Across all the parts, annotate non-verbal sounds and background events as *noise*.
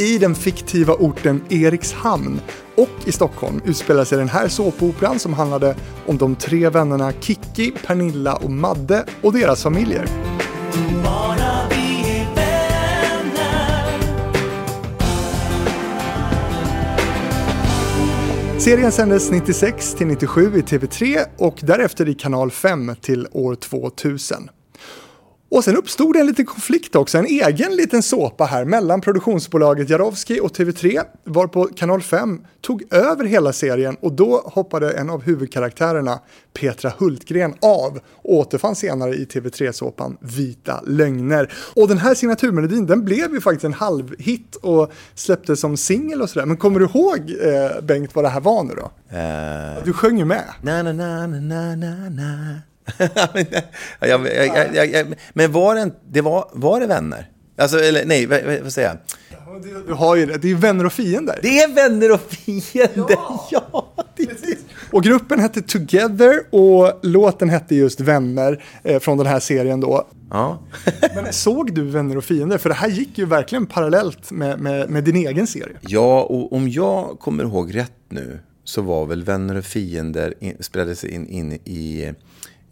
I den fiktiva orten Erikshamn och i Stockholm utspelar sig den här såpoperan som handlade om de tre vännerna Kikki, Pernilla och Madde och deras familjer. Serien sändes 96 till 97 i TV3 och därefter i kanal 5 till år 2000. Och sen uppstod en liten konflikt också, en egen liten såpa här mellan produktionsbolaget Jarowski och TV3, varpå kanal 5 tog över hela serien och då hoppade en av huvudkaraktärerna, Petra Hultgren, av och återfanns senare i TV3-såpan Vita lögner. Och den här signaturmelodin, den blev ju faktiskt en halvhit och släpptes som singel och sådär. Men kommer du ihåg, eh, Bengt, vad det här var nu då? Eh, Du sjöng ju med. na, na, na, na, na, na. Men, jag, jag, jag, men var det, det var, var det vänner? Alltså, eller nej, vad, vad säger jag? Du, har ju det, det är vänner och fiender. Det är vänner och fiender! Ja! *laughs* det är. Och gruppen hette Together och låten hette just Vänner eh, från den här serien då. Ja. *laughs* Men såg du Vänner och Fiender? För det här gick ju verkligen parallellt med, med, med din egen serie. ja, och om jag kommer ihåg rätt nu så var väl Vänner och fiender in, spelades in, in i,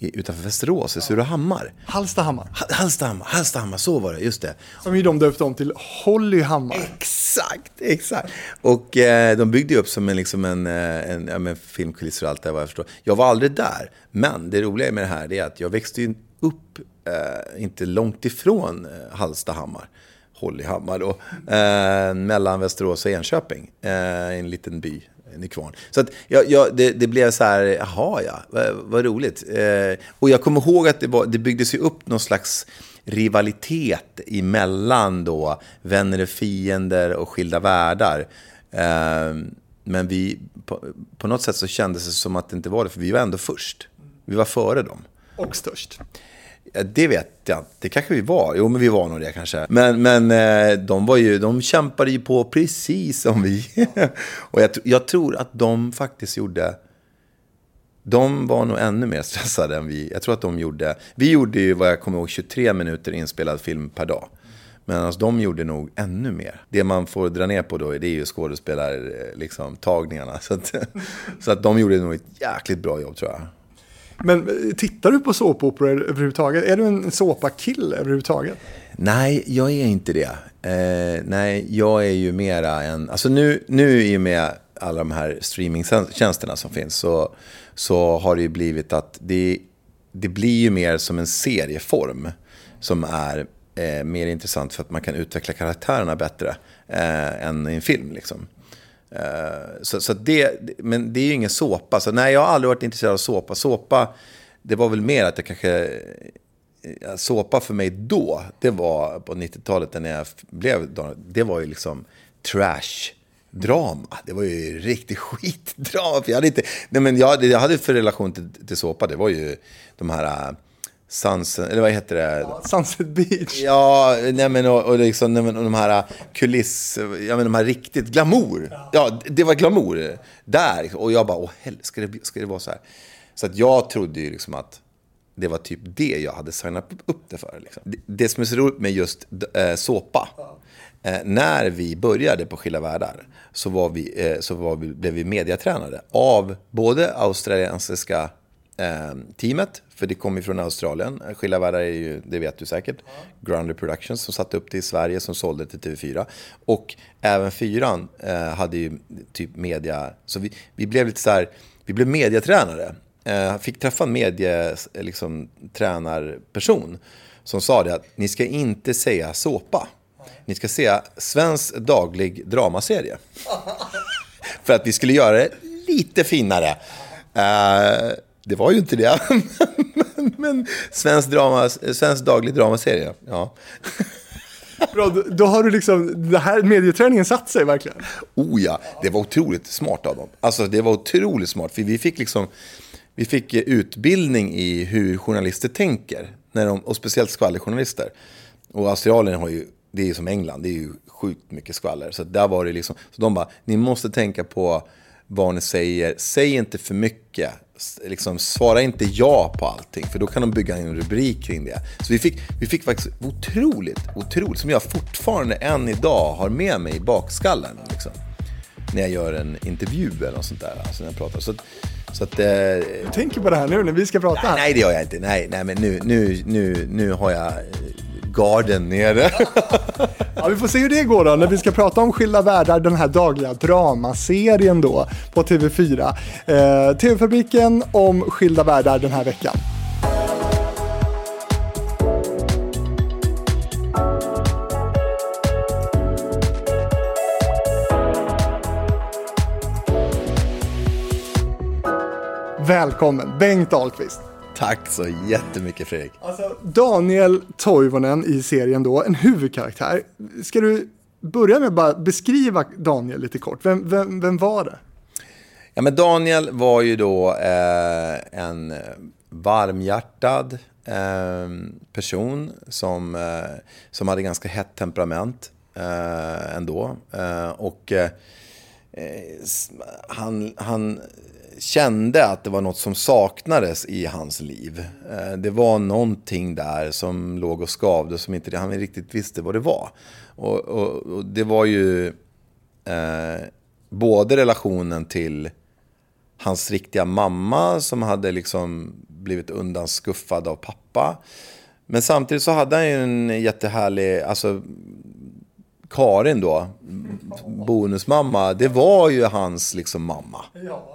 utanför Västerås, i Surahammar. Hallstahammar, Ha- Hallstahammar, Hallstahammar, så var det, just det. som ju de döpte om till Hollyhammar. Exakt, exakt. Och eh, de byggde ju upp som en, liksom en, eh, en, ja, men filmkulisser och allt det vad jag förstår. Jag var aldrig där, men det roliga med det här är att jag växte ju upp eh, inte långt ifrån eh, Hallstahammar. Hollyhammar då, eh, mellan Västerås och Enköping, eh, en liten by, Nykvarn. Så att jag, jag, det, det blev så här, jaha ja, vad, vad roligt. Eh, och jag kommer ihåg att det, var, det byggdes ju upp någon slags rivalitet emellan då vänner och fiender och skilda världar. Eh, men vi, på, på något sätt så kändes det som att det inte var det, för vi var ändå först. Vi var före dem. Och störst. Eh, det vet jag inte. Det kanske vi var. Jo, men vi var nog det kanske. Men, men eh, de, var ju, de kämpade ju på precis som vi. *laughs* och jag, jag tror att de faktiskt gjorde... De var nog ännu mer stressade än vi. Jag tror att de gjorde... Vi gjorde ju, vad jag kommer ihåg, 23 minuter inspelad film per dag. Men alltså, de gjorde nog ännu mer. Det man får dra ner på då, det är ju skådespelartagningarna. Eh, liksom, tagningarna. *laughs* Så att, så att de gjorde nog ett jäkligt bra jobb, tror jag. Men eh, tittar du på såpoperor överhuvudtaget? Är du en såpakille överhuvudtaget? Nej, jag är inte det. Eh, nej, jag är ju mera en... Alltså nu, nu i och med alla de här streamingtjänsterna som finns så, så har det ju blivit att det, det blir ju mer som en serieform som är eh, mer intressant för att man kan utveckla karaktärerna bättre eh, än i en film. Liksom. Eh, så, så det, men det är ju ingen såpa. Så nej, jag har aldrig varit intresserad av såpa. Såpa, det var väl mer att jag kanske... Eh, såpa för mig då, det var på 90-talet när jag blev... Det var ju liksom trash. Drama. Det var ju riktigt *laughs* skitdrama. För jag hade inte... Nej, men jag, jag hade för relation till, till såpa, det var ju de här... Eh, Sunsen, eller vad heter det? Sunset Beach. Ja, nej men och, och liksom nej, men, och de här kuliss, ja men de här riktigt glamour. Ja, det var glamour där. Och jag bara, åh helvete, ska det, ska det vara så här? Så att jag trodde ju liksom att det var typ det jag hade signat upp- det för. Liksom. Det, det som är så roligt med just eh, såpa, eh, när vi började på Skilda Världar så, var vi, eh, så var vi, blev vi mediatränade av både australiensiska eh, teamet, för det kommer från Australien. Skilda Världar är ju, det vet du säkert, Grounder Productions som satte upp det i Sverige som sålde till TV4. Och även fyran eh, hade ju typ media, så vi, vi blev lite så här, vi blev mediatränare. Eh, fick träffa en medie, liksom, tränarperson som sa det att ni ska inte säga såpa. Ni ska säga svensk daglig dramaserie. *laughs* För att vi skulle göra det lite finare. Eh, det var ju inte det. *laughs* men, men svensk, drama, svensk daglig dramaserie, ja. *laughs* Bra, då, har du liksom, det här medieträningen satt sig verkligen. Oh ja, det var otroligt smart av dem. Alltså det var otroligt smart. För vi fick liksom, vi fick eh, utbildning i hur journalister tänker. När de, och speciellt skvallerjournalister. Och Australien har ju, det är ju som England, det är ju sjukt mycket skvaller. Så där var det liksom, så de bara, ni måste tänka på vad ni säger. Säg inte för mycket liksom, svara inte ja på allting, för då kan de bygga en rubrik kring det. Så vi fick, vi fick faktiskt otroligt, otroligt, som jag fortfarande än idag har med mig i bakskallen. Liksom, när jag gör en intervju eller något sånt där. Alltså när jag pratar. Så, så att, eh, Du tänker på det här nu när vi ska prata här. nej, det gör jag inte. Nej, nej men nu, nu, nu, nu har jag eh, garden nere. Ja, vi får se hur det går då när vi ska prata om Skilda världar, den här dagliga dramaserien då på TV4. Eh, TV-fabriken om Skilda världar den här veckan. Välkommen, Bengt Ahlqvist. Tack så jättemycket Fredrik. Alltså, Daniel Toivonen i serien då, en huvudkaraktär. Ska du börja med att bara beskriva Daniel lite kort? Vem, vem, vem var det? Ja, men Daniel var ju då eh, en varmhjärtad eh, person som, eh, som hade ganska hett temperament eh, ändå. Eh, och eh, Eh, han, han kände att det var något som saknades i hans liv. Eh, det var någonting där som låg och skavde som inte han riktigt visste vad det var. Och, och, och det var ju eh, både relationen till hans riktiga mamma som hade liksom blivit undanskuffad av pappa. Men samtidigt så hade han ju en jättehärlig, alltså Karin då, bonusmamma, det var ju hans liksom mamma.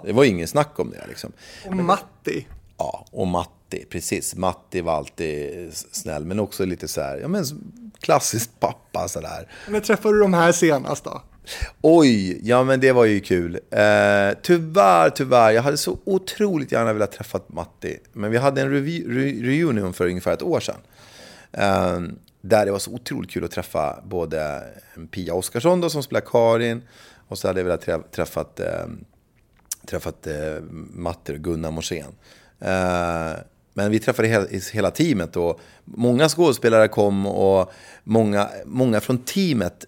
Det var ingen snack om det liksom. Och Matti. Ja, och Matti, precis. Matti var alltid snäll, men också lite så här, ja men klassiskt pappa sådär. När träffade du de här senast då? Oj, ja men det var ju kul. Eh, tyvärr, tyvärr, jag hade så otroligt gärna velat träffa Matti. Men vi hade en reunion för ungefär ett år sedan. Eh, där det var så otroligt kul att träffa både eh, Pia Oskarsson då, som spelar Karin. Och så hade jag velat träffa träffat, eh, träffat äh, Matte och Gunnar Morsén. Äh, men vi träffade hela, hela teamet och många skådespelare kom och många, många från teamet,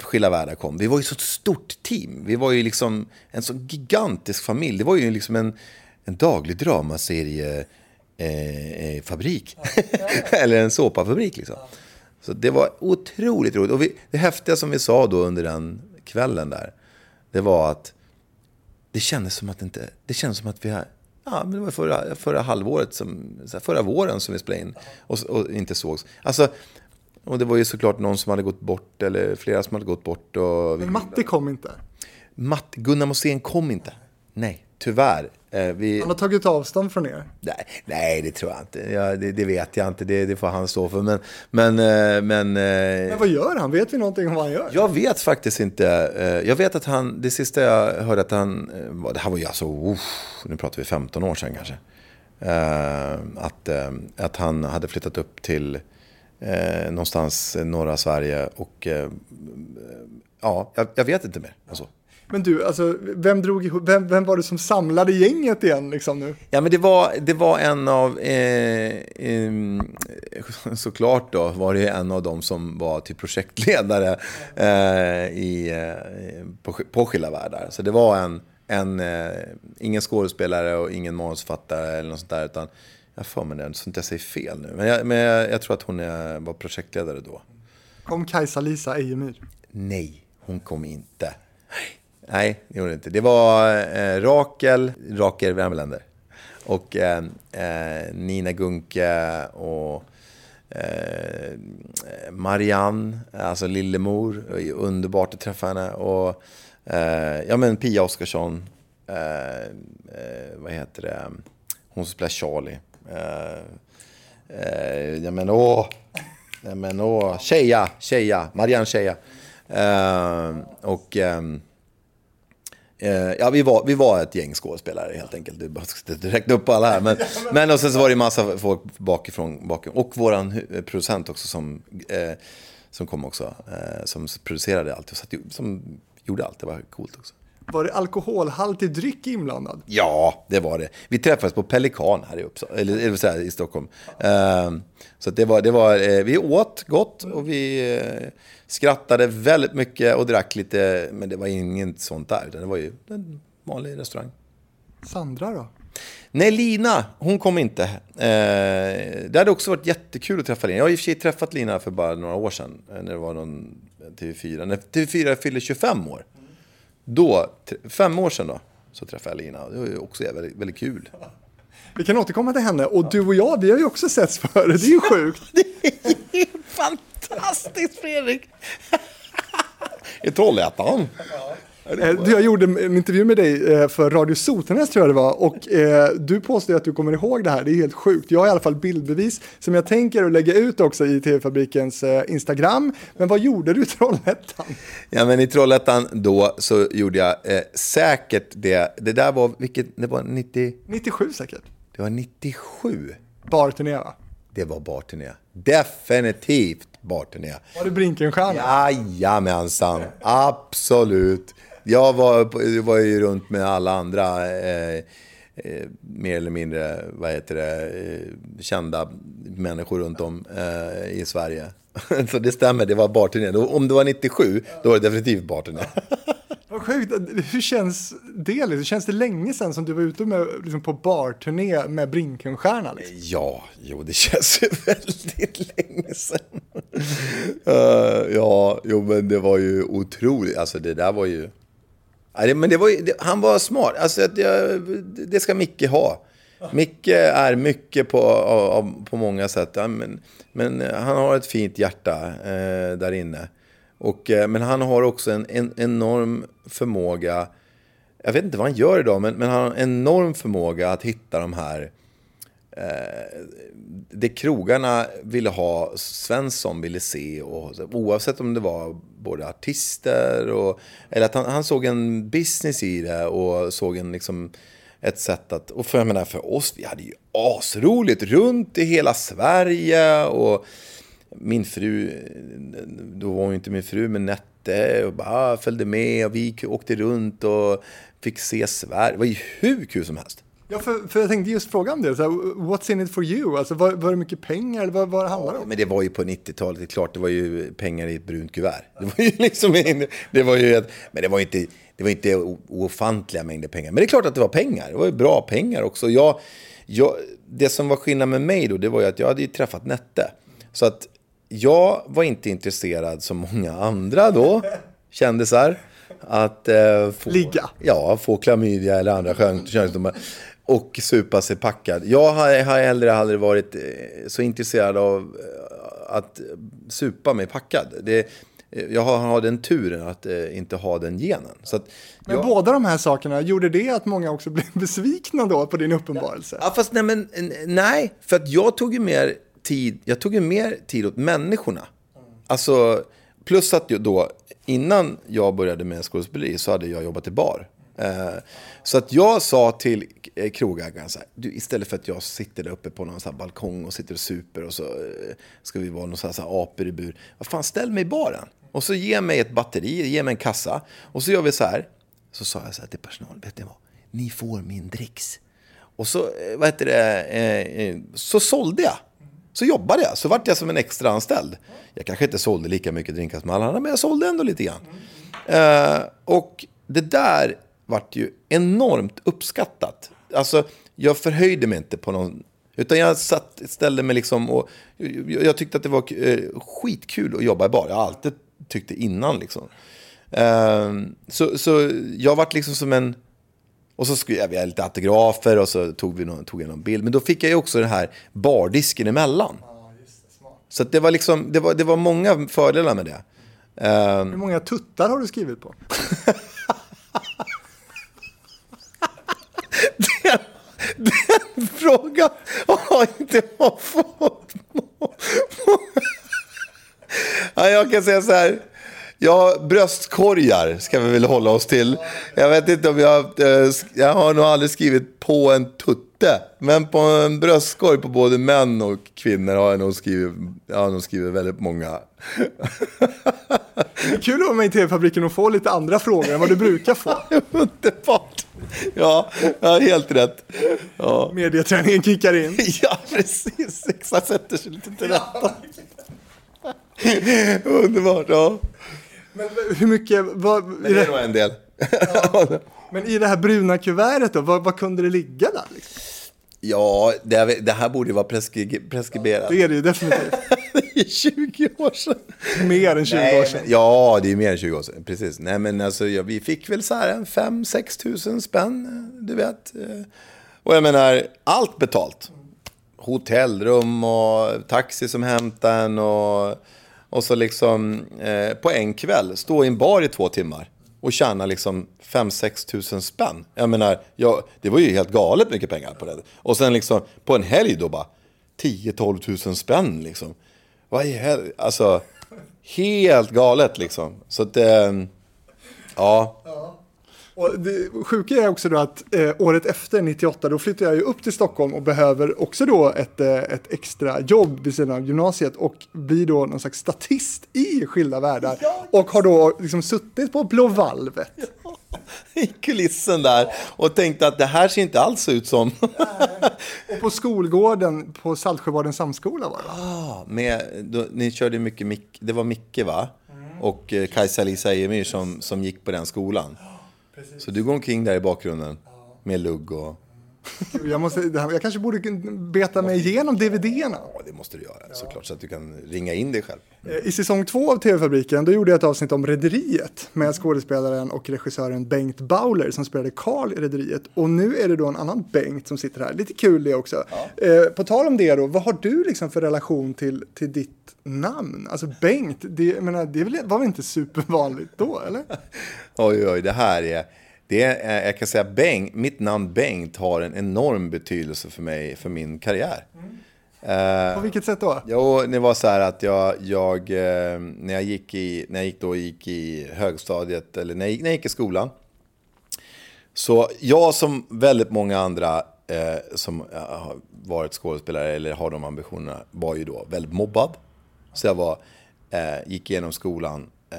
Skilda världar kom. Vi var ju så ett stort team. Vi var ju liksom en så gigantisk familj. Det var ju liksom en, en daglig dramaserie eh, eh, fabrik. *laughs* Eller en såpafabrik liksom. Så det var otroligt roligt. Och vi, det häftiga som vi sa då under den kvällen där, det var att det kändes som att inte, det kändes som att vi har, ja, men det var förra, förra halvåret, som, förra våren som vi spelade in och, och inte sågs. Alltså, och det var ju såklart någon som hade gått bort, eller flera som hade gått bort. Och vi, Men Matti kom inte. Matt, Gunnar Mossén kom inte. Nej, tyvärr. Eh, vi, Han har tagit avstånd från er. nej, nej, det tror jag inte. Ja, det, det vet jag inte, det, det får han stå för. Men, men, eh, men eh, Men vad gör han? Vet vi någonting om vad han gör? jag vet faktiskt inte. Jag vet att han, det sista jag hörde att han, det här var ju alltså, uff, nu pratar vi 15 år sedan kanske. Att, att han hade flyttat upp till någonstans norra Sverige och ja, jag, jag vet inte mer än så. Men du, alltså, vem, drog vem, vem var det som samlade gänget igen liksom nu? Ja, men det var, det var en av, eh, em, såklart då, var det en av dem som var till projektledare eh, i, eh, på, på Skilda världar. Så det var en, en eh, ingen skådespelare och ingen manusförfattare eller något sånt där, utan jag får mig den, så inte jag säger fel nu. Men jag, men jag, jag tror att hon eh, var projektledare då. Kom Kajsa-Lisa Ejemyr. Nej, hon kom inte. Nej, Nej, det gjorde det inte. Det var eh, Rakel, Rakel Wärmelander. Och eh, eh, Nina Gunke och eh, Marianne, alltså Lillemor. Det Underbart att träffa henne. Och eh, ja, men Pia Oskarsson. Eh, eh, vad heter det? Hon som spelar Charlie. Eh, eh, ja, men åh. Ja, men åh, Tjeja, Tjeja, Marianne Tjeja. Eh, och eh, ja, vi var, vi var ett gäng skådespelare helt enkelt. Du *laughs* ska räkna upp alla här. *laughs* Men, men och sen så var det massa folk bakifrån. bakifrån. Och våran hu- producent också som, eh, som kom också. Eh, som producerade allt. Och satt, som gjorde allt. Det var coolt också. Var det alkoholhaltig dryck inblandad? Ja, det var det. Vi träffades på Pelikan här i, Uppsala, eller, eller så här, i Stockholm. Ehm, så det var, det var, eh, vi åt gott och vi eh, skrattade väldigt mycket och drack lite. Men det var inget sånt där. Det var ju en vanlig restaurang. Sandra då? Nej, Lina, hon kom inte. Eh, det hade också varit jättekul att träffa Lina. Jag har i och för sig träffat Lina för bara några år sedan. När det var någon TV4. När TV4 fyllde 25 år. Då, fem år sedan då, så träffade jag Lina. Det var också väldigt, väldigt kul. *laughs* Vi kan återkomma till henne. Och du och jag, vi har ju också setts före. Det är ju sjukt. *laughs* Fantastiskt Fredrik! *laughs* I Trollhättan. Eh, Jag gjorde en intervju med dig eh, för Radio Sotenäs tror jag det var. Och eh, du påstår att du kommer ihåg det här. Det är helt sjukt. Jag har i alla fall bildbevis som jag tänker att lägga ut också i TV-fabrikens Instagram. Men vad gjorde du i Trollhättan? Ja, men i Trollhättan då så gjorde jag eh, säkert det. Det där var, vilket, det var 90, 97 säkert. det var 97. Barturné va? Det var barturné. Definitivt barturné. Var det Brinkenstjärna? Jajamensan, absolut. Jag var, var ju runt med alla andra eh, eh, mer eller mindre vad heter det, eh, kända människor runt om eh, i Sverige. *laughs* Så det stämmer, det var barturné. Då- Om det var 97, då var det definitivt barturné. *laughs* Vad sjukt. Hur känns det? Liksom? Känns det länge sedan som du var ute med, liksom, på barturné med Brinkenstjärna? Liksom? Ja, jo det *laughs* känns ju väldigt länge sedan. Eh, ja, jo men det var ju otroligt. Alltså det där var ju... Men det var det, han var smart. Alltså det, det ska Micke ha. Micke är mycket på, av, på många sätt. Ja, men, men eh, han har ett fint hjärta eh, där inne. Och, eh, men han har också en, en enorm förmåga. Jag vet inte vad han gör idag, men, men han har en enorm förmåga att hitta de här eh, det krogarna ville ha, Svensson ville se, och, oavsett om det var både artister och... Eller att han, han såg en business i det och såg en liksom ett sätt att... Och för, jag menar, för oss, vi hade ju asroligt runt i hela Sverige och min fru, då var hon ju inte min fru, men Nette, och bara följde med och vi åkte runt och fick se Sverige. Det var ju hur kul som helst. Ja, för, för jag tänkte just fråga om det. Så här, what's in it for you? Alltså, var, var det mycket pengar eller vad, vad det handlar det om? Men det var ju på 90-talet, det är klart, det var ju pengar i ett brunt kuvert. Det var ju *laughs* liksom, det var ju ett, men det var inte, det var inte ofantliga mängder pengar. Men det är klart att det var pengar, det var ju bra pengar också. Jag, jag, det som var skillnad med mig då, det var ju att jag hade ju träffat Nette. Så att jag var inte intresserad som många andra då, *laughs* kändisar, att eh, få, Ligga. Ja, få klamydia eller andra könssjukdomar. Och supa sig packad. Jag har, har heller aldrig varit eh, så intresserad av eh, att supa mig packad. Det, eh, jag har, har den turen att eh, inte ha den genen. Så att Men jag, båda de här sakerna, gjorde det att många också *laughs* blev besvikna då på din uppenbarelse? Ja, fast nej, men, nej, för att jag tog ju mer tid, jag tog ju mer tid åt människorna. Alltså, plus att jag då, innan jag började med skådespeleri så hade jag jobbat i bar. Eh, så att jag sa till krogägaren så här, du, istället för att jag sitter där uppe på någon så här balkong och sitter och super och så eh, ska vi vara någon så här, så här apor i bur. Vad fan, ställ mig i baren. Och så ge mig ett batteri, ge mig en kassa. Och så gör vi så här. Så sa jag så här till personalen, vet ni vad? Ni får min dricks. Och så, eh, vad heter det, så sålde jag. Så jobbade jag, så vart jag som en extra anställd. Jag kanske inte sålde lika mycket drinkar som alla andra, men jag sålde ändå lite grann. Och det där vart ju enormt uppskattat. Alltså, jag förhöjde mig inte på någon... Utan jag satt, ställde mig liksom och... Jag, tyckte att det var eh, skitkul att jobba i bar. Jag har alltid tyckt det innan liksom. Eh, så, så jag vart liksom som en... Och så skrev jag lite autografer och så tog, vi någon, tog jag någon bild. Men då fick jag ju också den här bardisken emellan. Så att det var liksom, det var, det var många fördelar med det. Eh, Hur många tuttar har du skrivit på? *laughs* den, den frågan har inte jag fått. ja, jag kan säga så här. Ja, bröstkorgar ska vi väl hålla oss till. Jag vet inte om jag... eh, Jag har nog aldrig skrivit på en tutte. Men på en bröstkorg på både män och kvinnor har jag nog skrivit, jag har nog skrivit väldigt många. Det är kul att vara med i TV-fabriken och få lite andra frågor än vad du brukar få. *laughs* Underbart! Ja, ja, helt rätt. Ja. Medieträningen kickar in. *laughs* Ja, precis. Exakt, sätter sig lite till rätta. Underbart, ja. Men hur mycket, vad, i Det är det, nog en del. *laughs* men i det här bruna kuvertet då, vad, vad kunde det ligga där? Liksom? Ja, det, här- det här borde ju vara preskri- preskriberat. Det är det ju definitivt. *laughs* Det är 20 år sedan. Mer än 20 Nej, år sedan. men- Ja, det är mer än 20 år sedan. Precis. Nej, men alltså, ja, vi fick väl så här en 5-6 tusen spänn, du vet. Eh, Och jag menar, allt betalt. Hotellrum och taxi som hämtar en och, och så liksom eh, på en kväll stå i en bar i två timmar och tjäna liksom 5-6 tusen spänn. Jag menar, jag, det var ju helt galet mycket pengar på det. Och sen liksom på en helg då bara 10-12 tusen spänn liksom. Vad i hel... Alltså, helt galet liksom. Så att, eh, ja. Och det sjuka är också då att eh, året efter, 98, då flyttar jag ju upp till Stockholm och behöver också då ett, eh, ett extra jobb vid sidan av gymnasiet och blir då någon slags statist i Skilda Världar. Och har då liksom suttit på Blå Valvet. I kulissen där och tänkte att det här ser inte alls ut som... *laughs* Och på skolgården på Saltsjöbadens samskola var det. Ja, med, då, ni körde mycket, Mick, det var Micke va? Och eh, Kajsa-Lisa Ejemyr som, som gick på den skolan. Så du går omkring där i bakgrunden med lugg och... Jag, måste, jag kanske borde beta mig igenom DVD-erna. Ja, det måste du göra såklart så att du kan ringa in dig själv. Eh, I säsong två av TV-fabriken då gjorde jag ett avsnitt om Rederiet med skådespelaren och regissören Bengt Bauler som spelade Karl i Rederiet. Och nu är det då en annan Bengt som sitter här. Lite kul det också. Eh, på tal om det då, vad har du liksom för relation till, till ditt namn? Alltså Bengt, det, menar, det var väl inte supervanligt då, eller? *laughs* Oj, oj, det här är... Det är jag kan säga Bengt, mitt namn Bengt har en enorm betydelse för mig, för min karriär. På vilket sätt då? Jo, det var så här att jag, jag eh, när jag gick i, när jag gick då gick i högstadiet, eller när jag gick, när jag gick i skolan. Så jag som väldigt många andra eh, som eh, har varit skådespelare eller har de ambitionerna var ju då väldigt mobbad. Så jag var, eh, gick igenom skolan eh,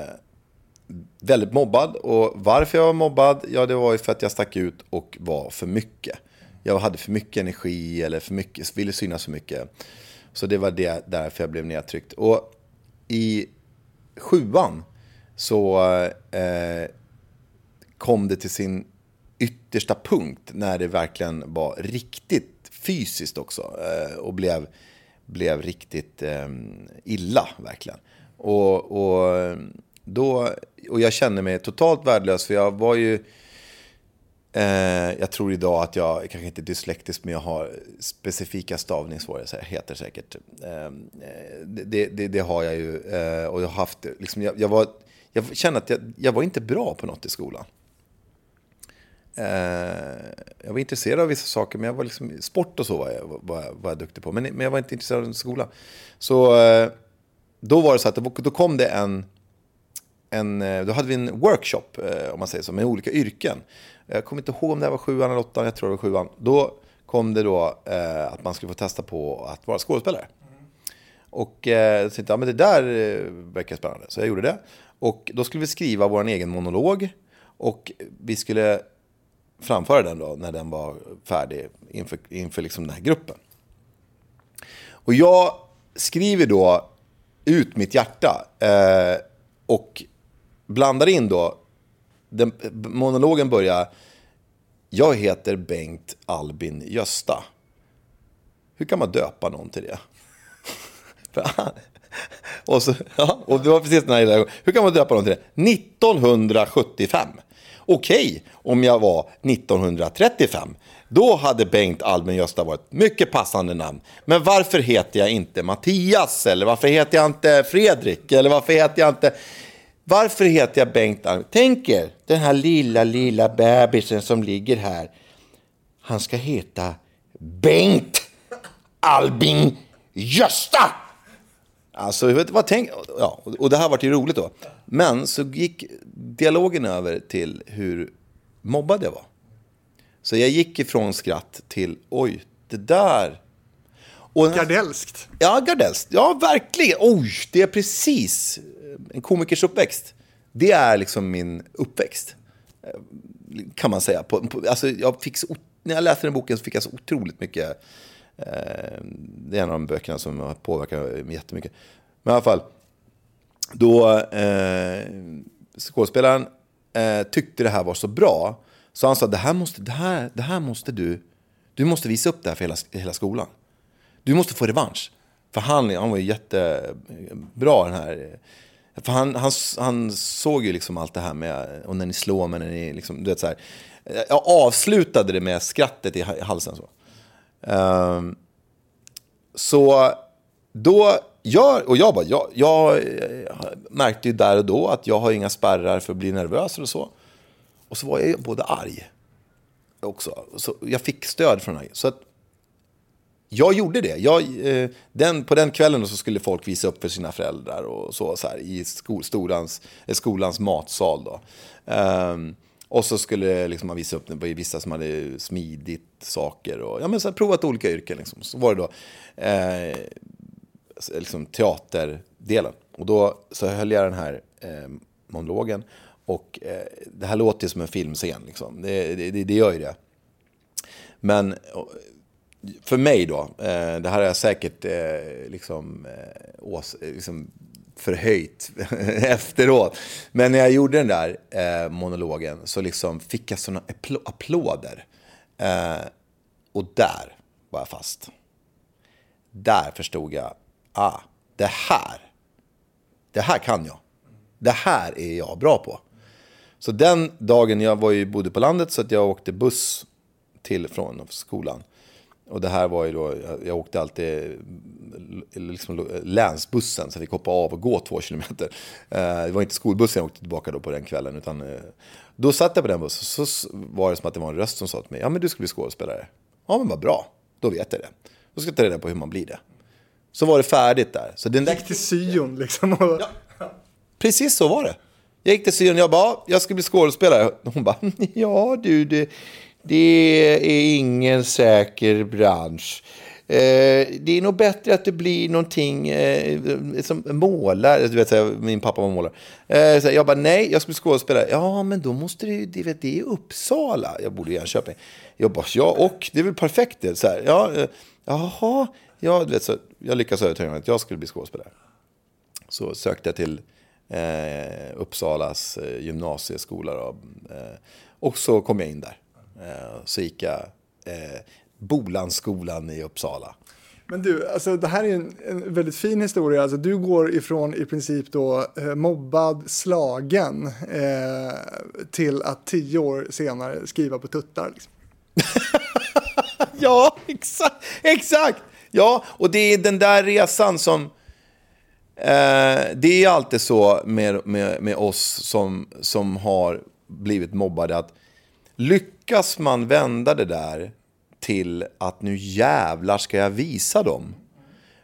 väldigt mobbad. Och varför jag var mobbad? Ja, det var ju för att jag stack ut och var för mycket. Jag hade för mycket energi eller för mycket, ville synas för mycket. Så det var det därför jag blev nedtryckt. Och i sjuan så eh, kom det till sin yttersta punkt när det verkligen var riktigt fysiskt också eh, och blev, blev riktigt eh, illa verkligen. Och, och, då, och jag kände mig totalt värdelös för jag var ju Eh, jag tror idag att jag, kanske inte är dyslektisk, men jag har specifika stavningssvårigheter, säkert. Ehm, eh, det, det, det har jag ju. Eh, och jag har haft, liksom, jag, jag, var, jag kände att jag, jag var inte bra på något i skolan. Eh, jag var intresserad av vissa saker, men jag var liksom, sport och så var jag, var, var jag duktig på. Men, men jag var inte intresserad av skolan. Så eh, då var det så att då kom det en, en, eh, då hade vi en workshop, eh, om man säger så, med olika yrken. Jag kommer inte ihåg om det var sjuan eller åttan, jag tror det var sjuan. Då kom det då eh, att man skulle få testa på att vara skådespelare. Och eh, jag tänkte, ja men det där eh, verkar spännande. Så jag gjorde det. Och då skulle vi skriva vår egen monolog. Och vi skulle framföra den då när den var färdig inför, inför liksom den här gruppen. Och jag skriver då ut mitt hjärta eh, och blandar in då, den, monologen börjar, jag heter Bengt Albin Gösta. Hur kan man döpa någon till det? *laughs* och, så, ja, och det var precis den här Hur kan man döpa någon till det? 1975. Okej, om jag var 1935. Då hade Bengt Albin Gösta varit ett mycket passande namn. Men varför heter jag inte Mattias? Eller varför heter jag inte Fredrik? Eller varför heter jag inte... Varför heter jag Bengt Albin? Tänk er, den här lilla, lilla bebisen som ligger här. Han ska heta Bengt Albin Gösta! Alltså, vet vad tänk... Ja, och det här var ju roligt då. Men så gick dialogen över till hur mobbad jag var. Så jag gick ifrån skratt till, oj, det där... Och, Gardelskt. Ja, Gardellst. Ja, verkligen. Oj, det är precis en komikers uppväxt. Det är liksom min uppväxt. Eh, kan man säga. På, på, alltså, jag fick så, när jag läste den boken så fick jag så otroligt mycket... Eh, det är en av de böckerna som har påverkat mig jättemycket. Men i alla fall. Då eh, skådespelaren eh, tyckte det här var så bra. Så han sa, det här måste, det här, det här måste du, Du måste visa upp det här för hela, hela skolan. Du måste få revansch. För han, han var ju jättebra den här. För han, han, han såg ju liksom allt det här med, och när ni slår mig, när ni liksom, du vet så här. Jag avslutade det med skrattet i halsen så. Um, så då jag, och jag bara, jag, jag märkte ju där och då att jag har inga spärrar för att bli nervös eller så. Och så var jag ju både arg också. Så jag fick stöd från den här. Så att jag gjorde det. Jag, eh, den, på den kvällen så skulle folk visa upp för sina föräldrar och så, så här, i skol, skolans, eh, skolans matsal. Då. Um, och så skulle liksom, man visa upp det på vissa som hade smidit saker och ja, men så här, provat olika yrken. Liksom. Så var det då eh, liksom, teaterdelen. Och då så höll jag den här eh, monologen. Och eh, det här låter ju som en filmscen, liksom. det, det, det gör ju det. Men för mig då, eh, det här har jag säkert eh, liksom, eh, ås, liksom förhöjt *laughs* efteråt. Men när jag gjorde den där eh, monologen så liksom fick jag sådana applåder. Eh, och där var jag fast. Där förstod jag, ah, det här, det här kan jag. Det här är jag bra på. Så den dagen, jag var ju, bodde på landet så att jag åkte buss till från skolan. Och det här var ju då, jag, jag åkte alltid liksom, länsbussen så jag fick hoppa av och gå två kilometer. Eh, det var inte skolbussen jag åkte tillbaka då på den kvällen. Utan, eh, då satt jag på den bussen så var det som att det var en röst som sa till mig, ja men du ska bli skådespelare. Ja men vad bra, då vet jag det. Då ska jag ta reda på hur man blir det. Så var det färdigt där. Så den där... Gick till syon liksom. Och... Ja. Precis så var det. Jag gick till syon och jag bara, jag ska bli skådespelare. Hon bara, ja du, det, det är ingen säker bransch. Eh, det är nog bättre att du blir någonting eh, som målar. Du vet, min pappa var målare. Eh, jag bara, nej, jag ska bli skådespelare. Ja, men då måste du, det, vet, det är Uppsala. Jag borde i Jönköping. Jag bara, ja, och det är väl perfekt det. Så här, ja, eh, jaha, ja, du vet, så jag lyckades övertyga mig att jag skulle bli skådespelare. Så sökte jag till eh, Uppsalas eh, gymnasieskola. Då, eh, och så kom jag in där. Så gick jag eh, Bolandsskolan i Uppsala. Men du, alltså det här är en, en, väldigt fin historia. Alltså, du går ifrån i princip då eh, mobbad, slagen eh, till att tio år senare skriva på tuttar. Liksom. *laughs* ja, exakt, exakt. Ja, och det är den där resan som... Eh, det är alltid så med, med, med oss som, som har blivit mobbade att lyckas man vända det där till att nu jävlar ska jag visa dem.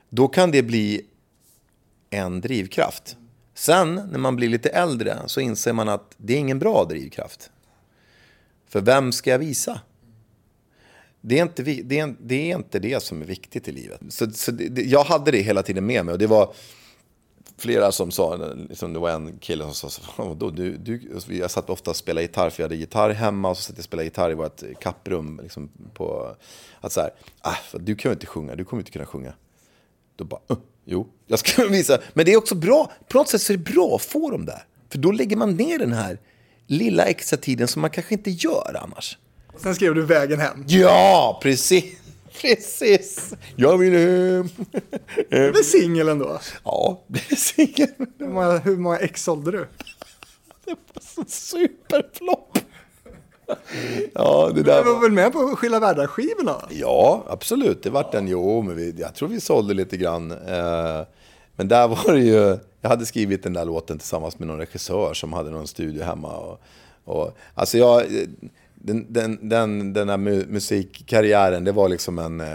Då kan det bli en drivkraft. Sen när man blir lite äldre så inser man att det är ingen bra drivkraft. För vem ska jag visa? Det är inte det, är, det, är inte det som är viktigt i livet. Så, så det, jag hade det hela tiden med mig. Och det var flera som sa, liksom det var en kille som sa, *laughs* då, du, du, jag satt ofta och spelade gitarr, för jag hade gitarr hemma och så satt jag och spelade gitarr i vårt kapprum. Liksom på, att så här, ah, du kan ju inte sjunga, du kommer inte kunna sjunga. Då bara, uh, jo, jag ska *laughs* visa. Men det är också bra, på något sätt så är det bra att få dem där. För då lägger man ner den här lilla extra tiden som man kanske inte gör annars. Sen skrev du Vägen hem. Ja, precis. Precis. Jag vill hem. Du är singel ändå. Ja, det är singel. Hur många, ex sålde du? Det var så superflopp. Ja, det där Du var väl med på Skilda världar-skivorna? Ja, absolut. Det vart en. Jo, men vi, jag tror vi sålde lite grann. Eh, men där var det ju... Jag hade skrivit den där låten tillsammans med någon regissör som hade någon studio hemma. Och, och, alltså jag, den, den, den, den här musikkarriären, det var liksom en... Eh,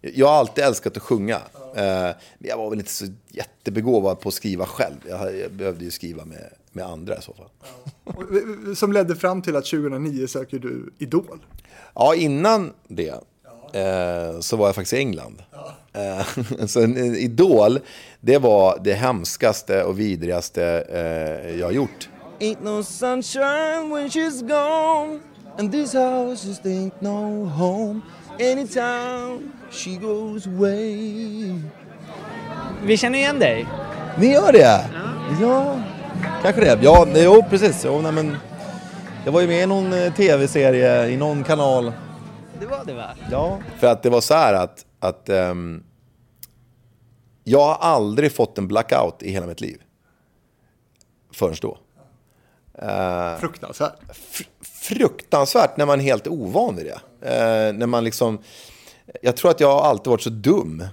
jag har alltid älskat att sjunga. Eh, jag var väl inte så jättebegåvad på att skriva själv. Jag, jag behövde ju skriva med, med andra i så fall. Ja. Som ledde fram till att 2009 söker du Idol. Ja, innan det eh, så var jag faktiskt i England. Ja. Eh, *laughs* så en, en Idol, det var det hemskaste och vidrigaste eh, jag har gjort. Ain't no sunshine when she's gone And this house just ain't no home anytime she goes away. Vi känner igen dig. Ni gör det? Ja. ja. Kanske det. Ja, jo precis. Jo, nej, men jag var ju med i någon eh, tv-serie i någon kanal. Det var det va? Ja. För att det var så här att, att ehm, jag har aldrig fått en blackout i hela mitt liv. Förrän då. Fruktansvärt. Fr- fruktansvärt när man är helt ovan vid det. Eh, när man liksom, jag tror att jag har alltid varit så dum.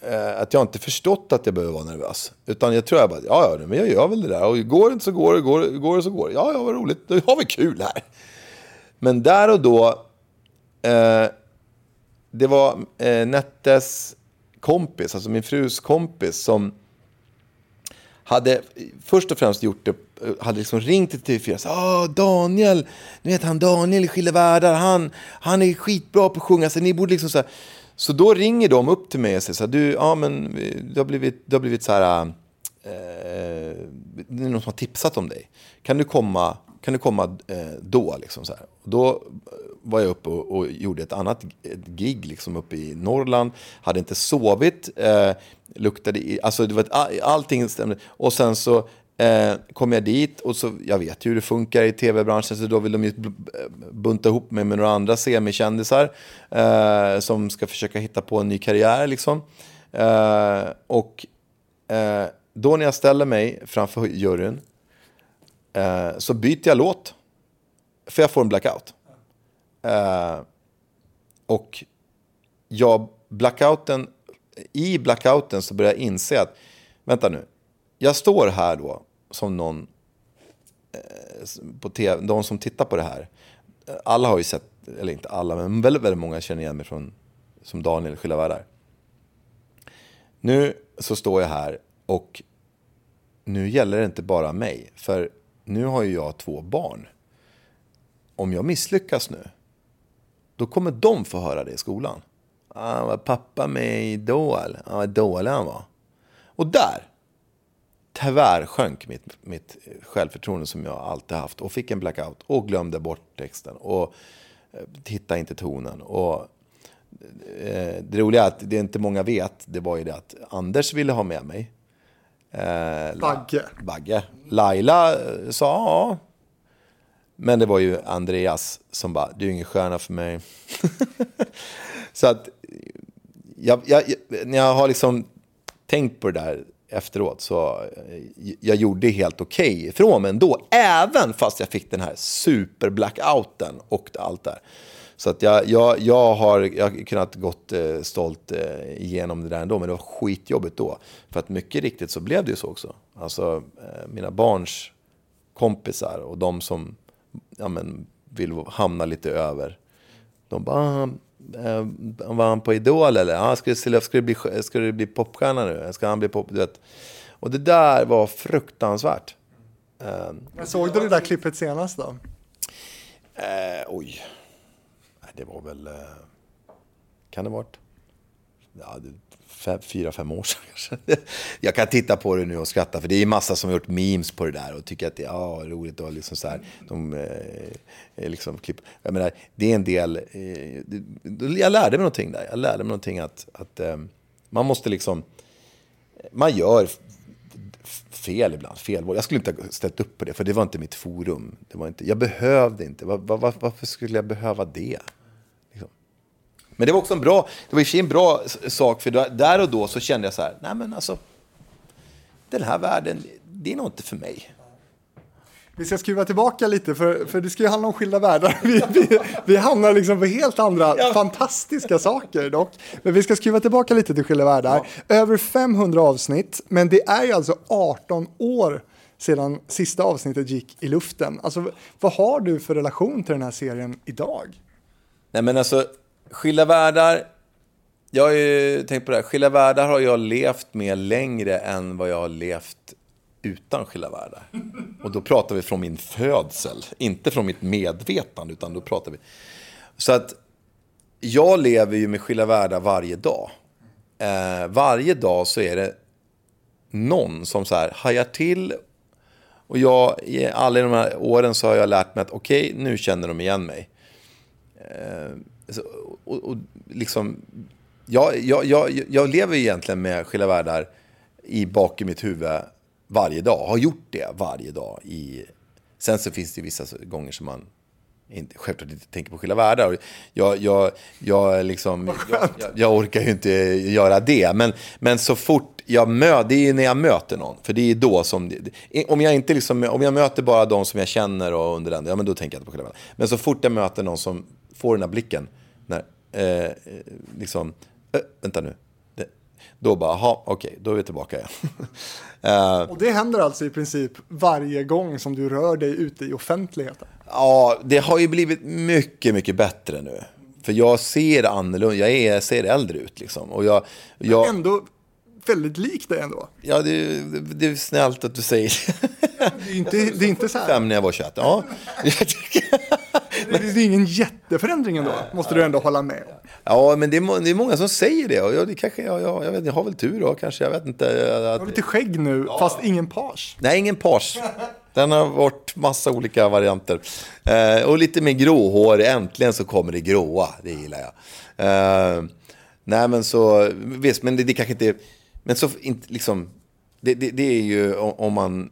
Eh, att jag inte förstått att jag behöver vara nervös. Utan jag tror jag bara, ja, ja, men jag gör väl det där. Och går det inte så går det, går det, går det så går det. Ja, ja, vad roligt. Då har vi kul här. Men där och då, det var Nettes kompis, alltså min frus kompis, som hade först och främst gjort det, eh, hade liksom ringt till TV4 och sagt ah, Daniel, ni vet han Daniel i Skilda Världar, han, han är skitbra på att sjunga, så ni borde liksom så här. Så då ringer de upp till mig och säger så här, du, ja men det har blivit, det har blivit så här, eh, det är någon som har tipsat om dig. Kan du komma, kan du komma eh, då liksom så här? Då eh, var jag uppe och, och gjorde ett annat ett gig liksom uppe i Norrland. Hade inte sovit, eh, luktade i, alltså det var ett, allting stämde. Och sen så eh, kom jag dit och så, jag vet ju hur det funkar i tv-branschen, så då vill de ju eh, bunta ihop mig med några andra semikändisar eh, som ska försöka hitta på en ny karriär liksom. Eh, och eh, då när jag ställer mig framför juryn eh, så byter jag låt. För jag får en blackout. Eh, och jag, blackouten, i blackouten så börjar jag inse att, vänta nu, jag står här då som någon, eh, på TV, de som tittar på det här, alla har ju sett, eller inte alla, men väldigt, väldigt många känner igen mig från, som Daniel i Skilda Världar. Nu så står jag här och nu gäller det inte bara mig, för nu har ju jag två barn. Om jag misslyckas nu, då kommer de få höra det i skolan. Ah, var pappa med i Idol? Ah, vad dålig han var. Och där tyvärr sjönk mitt, mitt självförtroende som jag alltid haft och fick en blackout och glömde bort texten och eh, hittade inte tonen. Och, eh, det roliga är att det inte många vet, det var ju det att Anders ville ha med mig. Eh, Bagge. Bagge. Laila eh, sa ja. Men det var ju Andreas som bara, du är ingen stjärna för mig. *laughs* Så att jag, jag, när jag har liksom tänkt på det där efteråt så eh, jag gjorde helt okej ifrån mig ändå. Även fast jag fick den här super-blackouten och allt där. Så att jag, jag, jag, har, jag har kunnat gått eh, stolt eh, igenom det där ändå, men det var skitjobbigt då. För att mycket riktigt så blev det ju så också. Alltså eh, mina barns kompisar och de som ja, men, vill hamna lite över. De bara, ah, eh, var han på Idol eller? Ah, ska, du, ska, du bli, ska du bli popstjärna nu? Ska han bli pop? Du vet. Och det där var fruktansvärt. Eh, Men såg du det där klippet senast då? Eh, oj. Det var väl... Eh, kan det ha varit? Ja, fem, fyra, fem år sedan *laughs* kanske. Jag kan titta på det nu och skratta, för det är massa som har gjort memes på det där och tycker att det är ja, roligt och liksom så här. De, eh, eh, liksom klipp. Jag menar, det är en del... Eh, det, jag lärde mig någonting där. Jag lärde mig någonting att, att eh, man måste liksom... Man gör fel ibland, fel. Jag skulle inte ha ställt upp på det, för det var inte mitt forum. Det var inte, jag behövde inte. Var, var, varför skulle jag behöva det? Men det var också en bra, det var i en bra sak, för där- och då så kände jag så här, nej men alltså, den här världen, det är nog inte för mig. Vi ska skruva tillbaka lite, för, för det ska ju handla om skilda världar. *laughs* Vi, vi, vi hamnar liksom på helt andra fantastiska saker dock. Men vi ska skruva tillbaka lite till skilda världar. Över 500 avsnitt, men det är ju alltså 18 år sedan sista avsnittet gick i luften. Alltså, vad har du för relation till den här serien idag? Nej men alltså, Skilda Världar, jag har ju tänkt på det här, Skilda Världar har jag levt med längre än vad jag har levt utan Skilda Världar. *laughs* Och då pratar vi från min födsel, inte från mitt medvetande, utan då pratar vi. Så att jag lever ju med Skilda Världar varje dag. Eh, varje dag så är det någon som så här hajar till. Och jag, i alla de här åren så har jag lärt mig att okej, nu känner de igen mig. Så, och, och liksom, jag, jag, jag, jag lever egentligen med Skilda Världar i bak i mitt huvud varje dag. Har gjort det varje dag. I, sen så finns det vissa gånger som man inte, självklart inte tänker på skilda världar. Jag, jag, jag, liksom, jag, jag, orkar ju inte göra det. Men, men så fort jag möter, det är när jag möter någon. För det är då som, det- om jag inte liksom, om jag möter bara de som jag känner och under den, ja men då tänker jag inte på skilda världar. Men så fort jag möter någon som får den här blicken, eh, liksom, äh, vänta nu. Då bara, aha, okej, då är vi tillbaka igen. *laughs* Eh, Och det händer alltså i princip varje gång som du rör dig ute i offentligheten. Ja, det har ju blivit mycket, mycket bättre nu. För jag ser annorlunda, jag är, ser äldre ut liksom. Och jag, jag, Ändå väldigt lik dig ändå. ja, det, det, det är snällt att du säger Det är inte, det är inte så här. fem när jag var 21. Ja, Det är det är ingen jätteförändring ändå, måste du ändå hålla med om. ja men det är, det är många som säger det. Och jag, det kanske, jag, jag, jag, vet, jag har väl tur då, kanske. Jag vet inte. Du har Att, lite skägg nu, fast ingen page. nej, ingen page. Den har varit massa olika varianter. Eh, och lite mer gråhår. Äntligen så kommer det gråa. Det gillar jag. Eh, nej, men så... Visst, men det, det kanske inte... Men så liksom... Det, det, det är ju om, man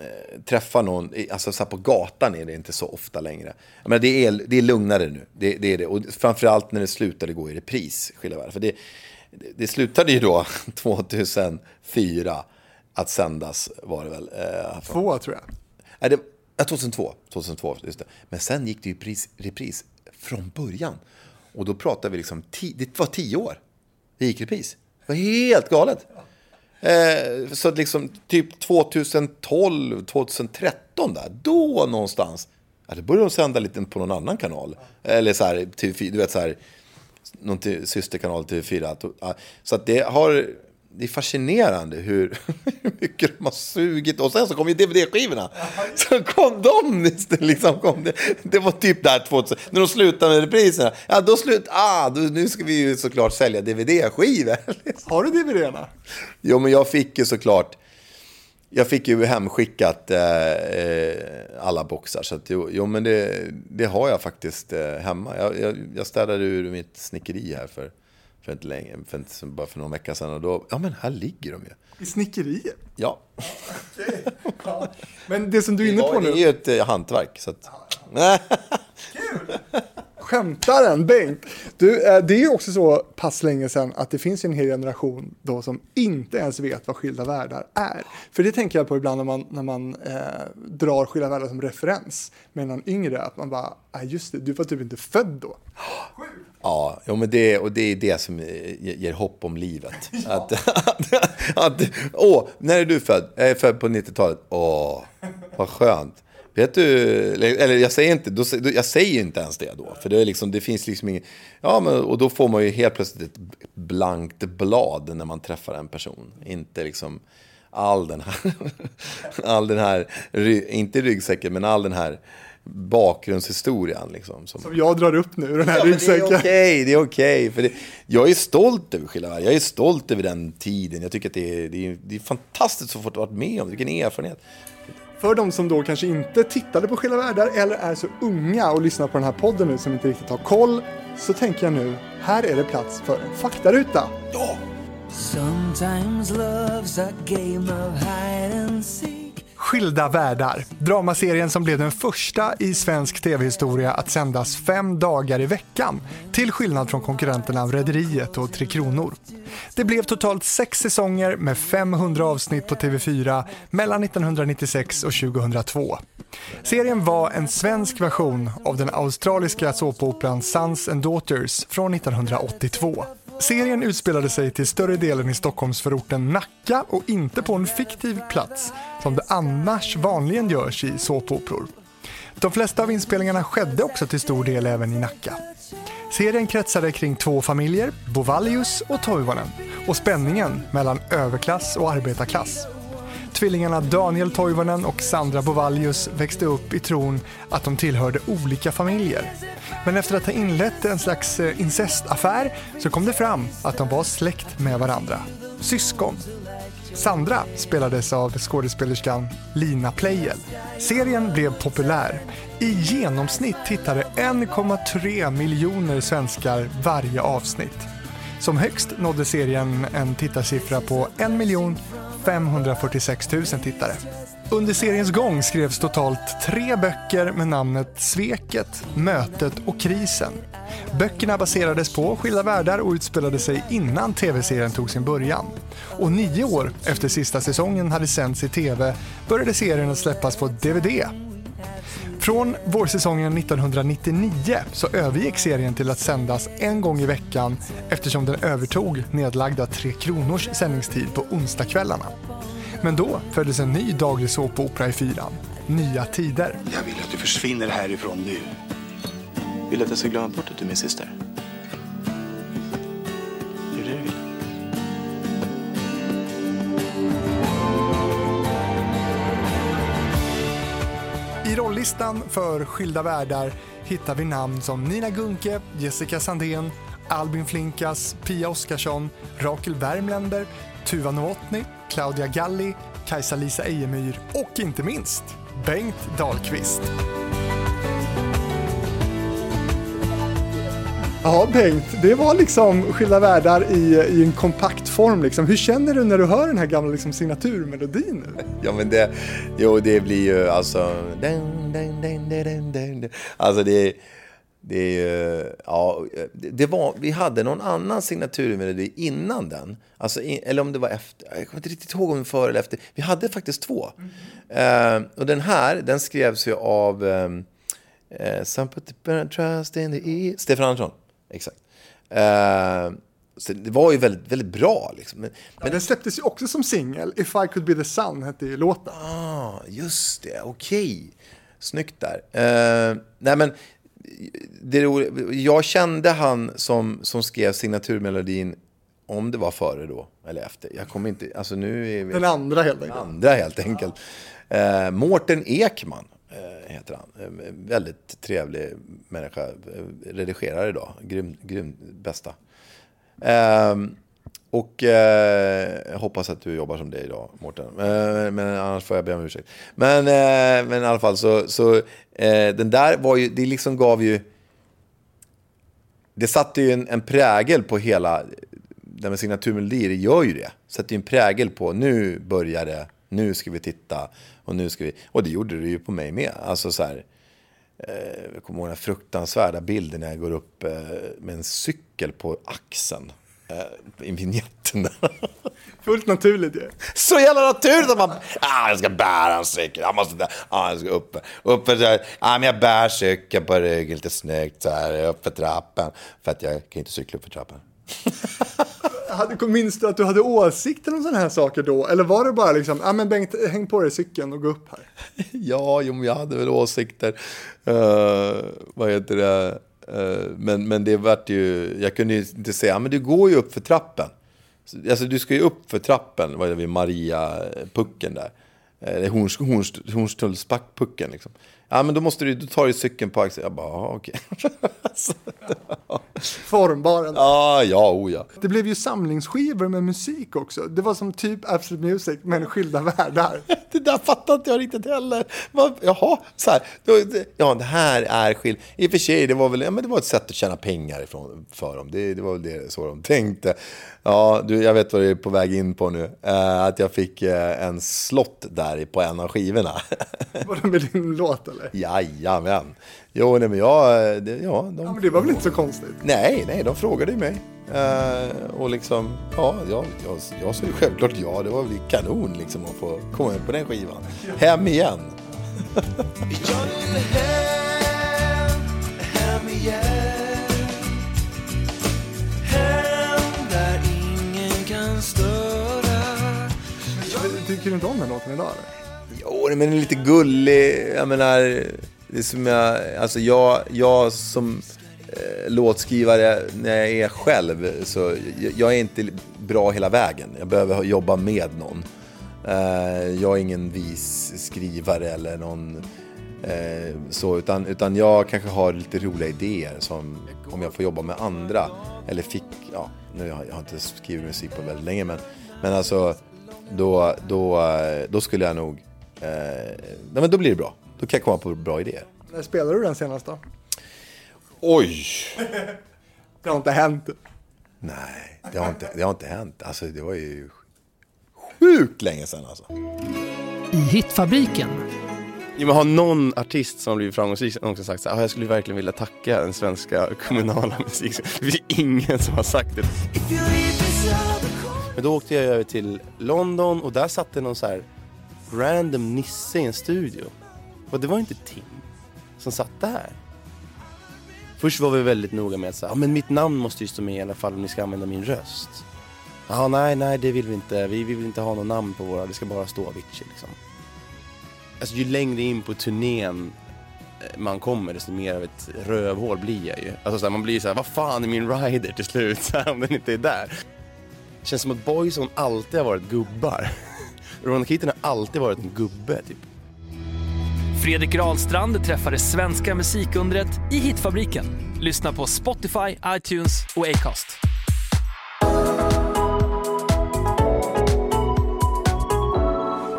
eh, träffar någon, alltså så på gatan är det inte så ofta längre. Menar, det, är, det är lugnare nu. Det, det är det. Och framförallt när det slutade gå i repris. För det, det, det slutade ju då *laughs* 2004 att sändas var det väl. Eh, Två tror jag. Nej, det, ja, 2002. 2002 just det. Men sen gick det ju pris, repris från början. Och då pratade vi liksom, ti, det var tio år. Det gick repris. Det var helt galet. Eh, så liksom typ 2012, 2013 där, då någonstans. Ja, då började de sända lite på någon annan kanal. Eller så här, TV4, du vet så här, någon systerkanal till 4 Så att det har, det är fascinerande hur, *laughs* hur mycket de har sugit. Och sen så kom ju DVD-skivorna. Så kom de, liksom kom det, det var typ där 2000, när de slutade med repriserna. Ja, då slut, ah, då, nu ska vi ju såklart sälja DVD-skivor. *laughs* Har du DVD-erna? Jo, men jag fick ju såklart, jag fick ju hemskickat eh, eh, alla boxar. Så att, jo, jo men det, det har jag faktiskt eh, hemma. Jag, jag, jag städade ur mitt snickeri här för, för inte länge, för inte, bara för någon vecka sedan. Och då, ja men här ligger de ju. I snickeriet? Ja, Men det som du är inne på ja det är nu, ju ett eh, hantverk. Så att, skämtaren Bengt. Du, eh, det är ju också så pass länge sedan att det finns en hel generation då som inte ens vet vad skilda världar är. För det tänker jag på ibland när man, när man eh, drar skilda världar som referens med någon yngre. Att man bara, ah, just det, du var typ inte född då. Ja, jo, men det, och det är det som eh, ger hopp om livet. *laughs* Att, att, *laughs* att, åh, när är du född? Jag är född på 90-talet. Åh, vad skönt. Vet du, eller jag säger inte, då, jag säger inte ens det då. För det, är liksom, det finns liksom ingen, ja men och då får man ju helt plötsligt ett blankt blad när man träffar en person. Inte liksom all den här, *laughs* all den här, inte ryggsäcken, men all den här bakgrundshistorien liksom. Som, Som jag drar upp nu, den här Ja, men det är ryggsäcken. okej, det är okej. För det, jag är stolt över Skilda världar. Jag är stolt över den tiden. Jag tycker att det är, det är, det är fantastiskt att få varit med om. Vilken erfarenhet. För de som då kanske inte tittade på Skilda världar eller är så unga och lyssnar på den här podden nu som inte riktigt har koll, så tänker jag nu, här är det plats för en faktaruta. Ja! Sometimes love's a game of hide and seek. Skilda världar, dramaserien som blev den första i svensk tv-historia att sändas fem dagar i veckan, till skillnad från konkurrenterna Rederiet och Tre Kronor. Det blev totalt sex säsonger med 500 avsnitt på TV4 mellan 1996 och 2002. Serien var en svensk version av den australiska såpoperan Sons and Daughters från 1982. Serien utspelade sig till större delen i Stockholmsförorten Nacka och inte på en fiktiv plats som det annars vanligen görs i såpoperor. De flesta av inspelningarna skedde också till stor del även i Nacka. Serien kretsade kring två familjer, Bovallius och Toivonen, och spänningen mellan överklass och arbetarklass. Tvillingarna Daniel Toivonen och Sandra Bovallius växte upp i tron att de tillhörde olika familjer. Men efter att ha inlett en slags eh, incestaffär så kom det fram att de var släkt med varandra. Syskon. Sandra spelades av skådespelerskan Lina Pleijel. Serien blev populär. I genomsnitt tittade 1,3 miljoner svenskar varje avsnitt. Som högst nådde serien en tittarsiffra på 1 546 000 tittare. Under seriens gång skrevs totalt tre böcker med namnet Sveket, Mötet och Krisen. Böckerna baserades på skilda världar och utspelade sig innan tv-serien tog sin början. Och nio år efter sista säsongen hade sänts i tv började serien att släppas på DVD. Från vårsäsongen 1999 så övergick serien till att sändas en gång i veckan eftersom den övertog nedlagda Tre Kronors sändningstid på onsdagskvällarna. Men då föddes en ny daglig såpopera i fyran, Nya Tider. Jag vill att du försvinner härifrån nu. Vill att jag ska glömma bort att du är min syster? Är det det du vill? I rolllistan för Skilda världar hittar vi namn som Nina Gunke, Jessica Sandén, Albin Flinkas, Pia Oskarsson, Rakel Värmländer, Tuva Novotny, Claudia Galli, Kajsa-Lisa Ejemyr och inte minst Bengt Dahlqvist. Ja, Bengt, det var liksom Skilda världar i, i en kompakt form. Liksom. Hur känner du när du hör den här gamla liksom, signaturmelodin? Nu? Ja men det, jo det blir ju alltså... Alltså det, det är ju, ja, det var, vi hade någon annan signaturmelodi innan den. Alltså, i- eller om det var efter, jag kommer inte riktigt ihåg om det var före eller efter. Vi hade faktiskt två. Eh, och den här, den skrevs ju av um, uh, Some put the burn trust in the e Stefan Andersson, exakt. Eh, så det var ju väldigt, väldigt bra liksom. Men, Men den släpptes ju också som singel. If I could be the sun hette ju låten. Ah, just det. Okej. Snyggt där. Eh, nej, men det är. Jag kände han som, som skrev signaturmelodin, om det var före då, eller efter. Jag kommer inte... Alltså nu är vi... Den andra helt enkelt. andra helt enkelt. Eh, Mårten Ekman eh, heter han. Eh, väldigt trevlig människa. Eh, Redigerar idag. Grym, grym bästa. Eh, och eh, jag hoppas att du jobbar som det idag, Mårten. Eh, men annars får jag be om ursäkt. Men, eh, men i alla fall så, så eh, den där var ju, det liksom gav ju... Det satte ju en, en prägel på hela, det med signaturmelodier, det gör ju det. Sätter ju en prägel på, nu börjar det, nu ska vi titta och nu ska vi... Och det gjorde det ju på mig med. Alltså så här, eh, jag kommer ihåg den här fruktansvärda bilden när jag går upp eh, med en cykel på axeln. Eh, I vignetten där. *laughs* Fullt naturligt ju. Så jävla naturligt att man, ah, jag ska bära en cykel, jag måste, där. ah, jag ska upp, upp där. Ah, men jag bär cykeln på ryggen lite snyggt så här, upp för trappen. För att jag kan inte cykla upp för trappan. *laughs* Minns du att du hade åsikter om sådana här saker då? Eller var det bara liksom, ja men Bengt, häng på dig cykeln och gå upp här. *laughs* Ja, jo, jag hade väl åsikter. Uh, vad heter det? Eh, men, men det vart ju, jag kunde ju inte säga, men du går ju upp för trappen. Alltså du ska ju upp för trappen, vad är det vid Maria-pucken där. Eh, eller Horns, Hornstullsbackpucken liksom. Ja, men då måste du, då tar du cykeln på axeln. Jag bara, ja, okej. *laughs* Så, Formbaren. Ja, ja, oh ja. Det blev ju samlingsskivor med musik också. Det var som typ Absolute Music, men skilda världar. *laughs* Det där fattar inte jag riktigt heller. Vad, jaha, så här. Ja, det här är skill... I och för sig, det var väl ja, men det var ett sätt att tjäna pengar ifrån, för dem. Det, det var väl det, så de tänkte. Ja, du, jag vet vad du är på väg in på nu. Eh, att jag fick eh, en slott där på en av skivorna. *laughs* Var det med din låt eller? Jajamän. Jo, nej, men jag... eh, Det, ja, de, Ja, men det var väl inte så konstigt? Nej, nej, de frågade ju mig. Eh, och liksom, ja, jag, jag, jag sa ju självklart ja. Det var väl kanon liksom att få komma med på den skivan. Hem igen. Jag vill hem, hem igen Tycker du inte om den låten idag eller? Jo, men den är lite gullig. Jag menar, det är som jag, alltså jag, jag som eh, låtskrivare när jag är själv, så jag, jag är inte bra hela vägen. Jag behöver jobba med någon. Eh, jag är ingen vis skrivare eller någon eh, så, utan, utan jag kanske har lite roliga idéer som om jag får jobba med andra. Eller fick, ja, nu har jag inte skrivit musik på väldigt länge, men, men alltså då, då, då skulle jag nog, eh, nej men då blir det bra. Då kan jag komma på bra idéer. När spelade du den senast då? Oj! *laughs* Det har inte hänt. Nej, det har inte, det har inte hänt. Alltså det var ju sjukt länge sedan alltså. i Hitfabriken. Jo, men har någon artist som har blivit framgångsrik också sagt så här, "Ah, jag skulle verkligen vilja tacka den svenska kommunala *laughs* musik. Det finns ingen som har sagt det. Men då åkte jag över till London och där satt det någon så här random nisse i en studio. Och det var inte Tim som satt där. Först var vi väldigt noga med att säga, ah, ja men mitt namn måste ju stå med i alla fall om ni ska använda min röst. Ja, nej, nej, det vill vi inte. Vi vill inte ha något namn på våra, det ska bara stå Avicii liksom. Alltså ju längre in på turnén eh, man kommer desto mer av ett rövhål blir jag ju. Alltså så här, man blir så här, vad fan är min rider till slut? *laughs* Så här, om den inte är där. Det känns som att Boyzone alltid har varit gubbar. *laughs* Ronan Keaton har alltid varit en gubbe typ. Fredrik Rahlstrand träffar det svenska musikundret i Hitfabriken. Lyssna på Spotify, iTunes och Acast.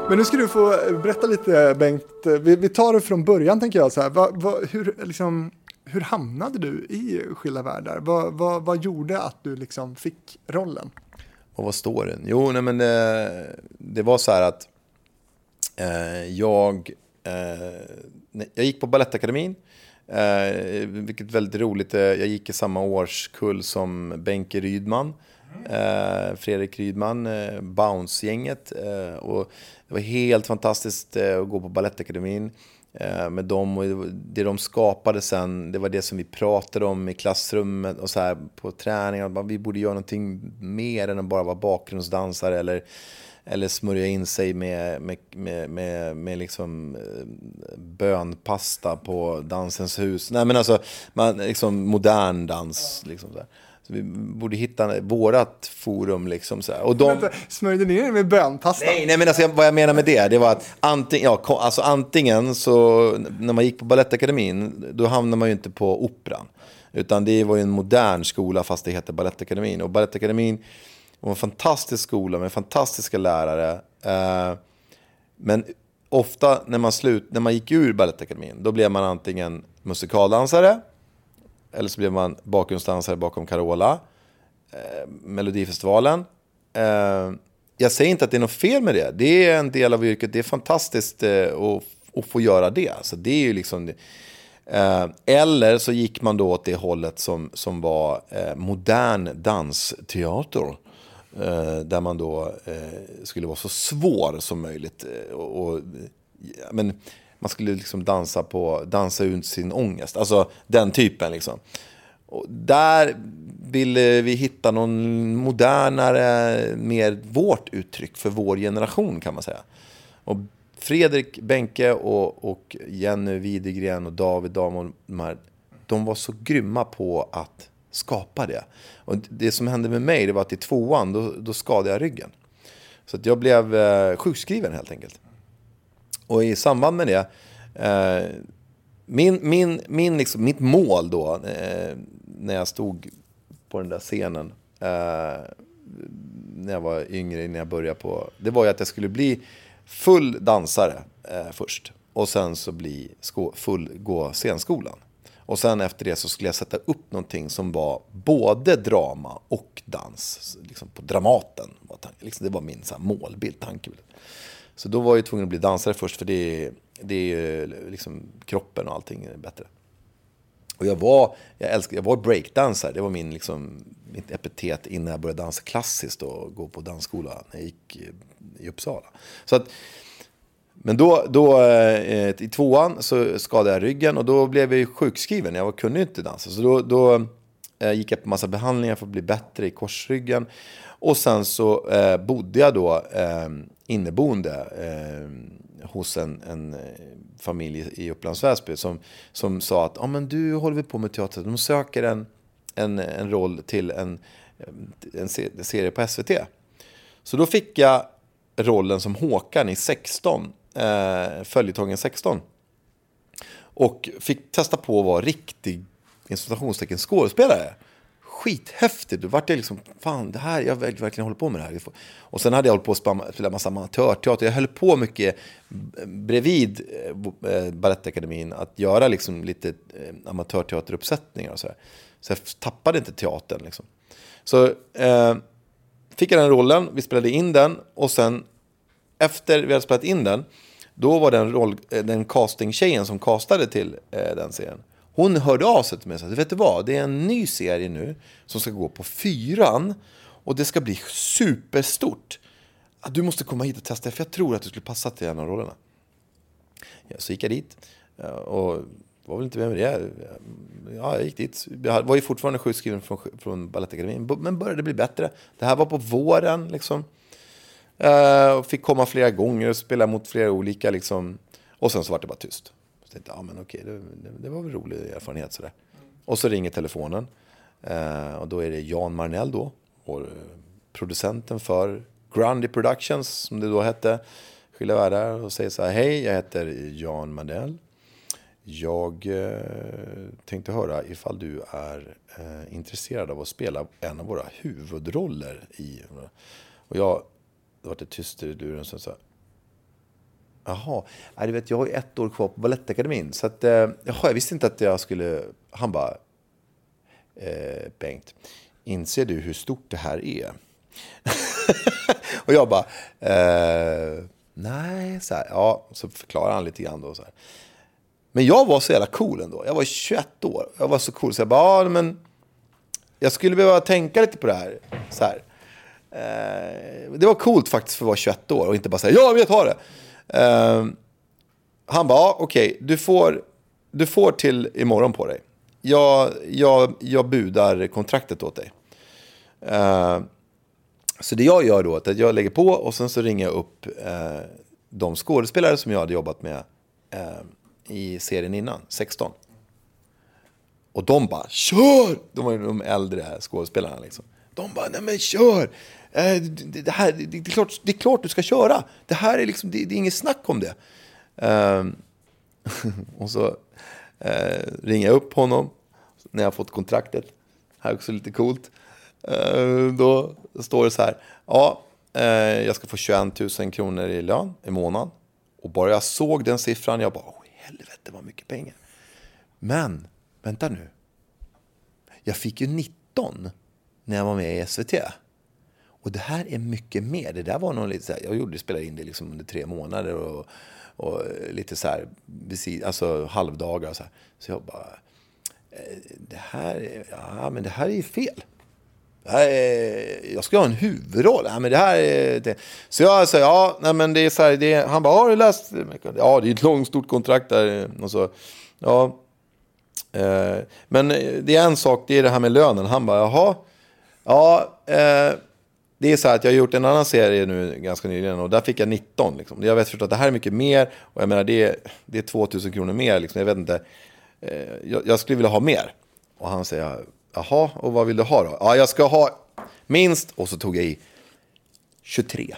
Men nu ska du få berätta lite Bengt, vi, vi tar det från början tänker jag. Så här. Va, va, hur, liksom, hur hamnade du i Skilda världar? Vad va, vad gjorde att du liksom fick rollen? Och vad står den? Jo, nej men det, det var så här att eh, jag, eh, jag gick på Balettakademin. Eh, vilket är väldigt roligt. Eh, jag gick i samma årskull som Benke Rydman. Eh, Fredrik Rydman, eh, Bounce-gänget. Eh, och det var helt fantastiskt eh, att gå på Balettakademin eh, med dem. Och det de skapade sen, det var det som vi pratade om i klassrummet och så här på träningar. Vi borde göra någonting mer än att bara vara bakgrundsdansare eller, eller smörja in sig med, med, med, med, med liksom eh, bönpasta på Dansens hus. Nej men alltså, man, liksom modern dans. Liksom så här. Så vi borde hitta vårat forum liksom så här. Och de... Vänta, Smörjde ni er med bönpasta? Nej, nej men alltså, vad jag menar med det, det var att antingen, ja, alltså, antingen så, när man gick på Balettakademin, då hamnade man ju inte på Operan. Utan det var ju en modern skola fast det heter Balettakademin. Och Balettakademin var en fantastisk skola med fantastiska lärare. Eh, men ofta när man, slut, när man gick ur Balettakademin, då blev man antingen musikaldansare, eller så blev man bakgrundsdansare bakom Carola, eh, Melodifestivalen. Eh, jag säger inte att det är något fel med det. Det är en del av yrket. Det är fantastiskt eh, att, att få göra det. Alltså, det är ju liksom eh, eller så gick man då åt det hållet som, som var eh, modern dansteater. Eh, där man då eh, skulle vara så svår som möjligt. Eh, och, och, ja, men, man skulle liksom dansa, på, dansa ut sin ångest. Alltså den typen liksom. Och där ville vi hitta någon modernare, mer vårt uttryck för vår generation kan man säga. Och Fredrik Benke och, och Jenny Widegren och David Damon, de, här, de var så grymma på att skapa det. Och det som hände med mig det var att i tvåan, då, då skadade jag ryggen. Så att jag blev eh, sjukskriven helt enkelt. Och i samband med det, eh, min, min, min liksom, mitt mål då, eh, när jag stod på den där scenen, eh, när jag var yngre, innan jag började på, det var ju att jag skulle bli full dansare eh, först. Och sen så bli sko, full, gå scenskolan. Och sen efter det så skulle jag sätta upp någonting som var både drama och dans. Liksom på Dramaten. Var tanken. Liksom det var min så här, målbild, tankebild. Så då var jag tvungen att bli dansare först för det är, det är ju liksom kroppen och allting är bättre. Och jag var, jag jag var breakdansare, det var min, liksom, mitt epitet innan jag började dansa klassiskt och gå på dansskola när jag gick i- Uppsala. Så att, men då, då eh, i tvåan så skadade jag ryggen och då blev jag sjukskriven. Jag var- kunde ju inte dansa. Så då, då eh, gick jag på massa behandlingar för att bli bättre i korsryggen. Och sen så eh, bodde jag då eh, inneboende eh, hos en, en eh, familj i Upplands Väsby som, som sa att ah, men du håller väl på med teater, de söker en, en, en roll till en, eh, en serie på SVT. Så då fick jag rollen som Håkan i 16, eh, följetongen 16. Och fick testa på att vara riktig skådespelare. Skithäftigt. Då vart jag liksom, fan det här, jag vill verkligen hålla på med det här. Och sen hade jag hållit på att spela- spela massa amatörteater. Jag höll på mycket bredvid eh, eh, Balettakademin att göra liksom lite eh, amatörteateruppsättningar och så. Så jag tappade inte teatern liksom. Så eh, fick jag den rollen, vi spelade in den och sen efter vi hade spelat in den, då var den, roll, eh, den castingtjejen som castade till eh, den serien. Hon hörde av sig till mig och sa, vet du vad, det är en ny serie nu som ska gå på fyran och det ska bli superstort. Du måste komma hit och testa, för jag tror att du skulle passa till en av rollerna. Ja, så gick jag dit eh, och var väl inte med med det. Ja, jag gick dit. Jag var ju fortfarande sjukskriven från, från Balettakademin, men började bli bättre. Det här var på våren liksom. Eh, och fick komma flera gånger och spela mot flera olika liksom. Och sen så var det bara tyst. Så tänkte jag, ja men okej, det, det, det var väl en rolig erfarenhet sådär. Och så ringer telefonen. Eh, och då är det Jan Marnell då. Och eh, producenten för Grundy Productions, som det då hette. Skilda världar. Och säger så här, hej, jag heter Jan Marnell. Jag eh, tänkte höra ifall du är eh, intresserad av att spela en av våra huvudroller i... Och jag, det var det tyst i luren som sa, jaha, du vet jag har ju ett år kvar på Balettakademin. Så att, eh, jaha, jag visste inte att jag skulle... Han bara, eh, Bengt, inser du hur stort det här är? *laughs* och jag bara, eh, nej, så här, ja, så förklarar han lite grann då. Så här. Men jag var så jävla cool ändå. Jag var 21 år. Jag var så cool så jag bara, ja, men jag skulle behöva tänka lite på det här. Så här. Eh, det var coolt faktiskt för att vara 21 år och inte bara säga ja, men jag tar det. Eh, han bara, ah, okej, du, får, du får till imorgon på dig. Jag, jag, jag budar kontraktet åt dig. Eh, så det jag gör då är att jag lägger på och sen så ringer jag upp eh, de skådespelare som jag hade jobbat med eh, i serien innan, 16. Och de bara kör! De var ju de äldre skådespelarna liksom. De bara nej men kör! Eh, det, här, det, det, är klart, det är klart du ska köra. Det här är liksom, det, det är inget snack om det. Uh, *laughs* och så uh, ringer jag upp honom när jag har fått kontraktet. Här är också lite coolt. Uh, då står det så här. Ja, jag ska få 21 000 kronor i lön i månaden. Och bara jag såg den siffran, jag bara, åh helvete vad mycket pengar. Men, vänta nu. Jag fick ju 19 när jag var med i SVT. Och det här är mycket mer. Det där var någon lite så här, jag gjorde, spelade in det liksom under tre månader och, och lite så här, alltså halvdagar och så här. Så jag bara, eh, det här, är- ja men det här är ju fel. Är, jag ska ha en huvudroll. Ja, men det här är, det. Så jag sa, ja, nej, men det är så här, det är, han bara, har du läst? Ja, det är ett långt, stort kontrakt där. Och så, ja. Eh, men det är en sak, det är det här med lönen. Han bara, jaha. Ja, eh, det är så här att jag har gjort en annan serie nu ganska nyligen och där fick jag 19. Liksom. Jag vet förstås att det här är mycket mer och jag menar det är, det är 2000 kronor mer. Liksom. Jag vet inte, eh, jag, jag skulle vilja ha mer. Och han säger, jaha, och vad vill du ha då? Ja, jag ska ha minst, och så tog jag i 23.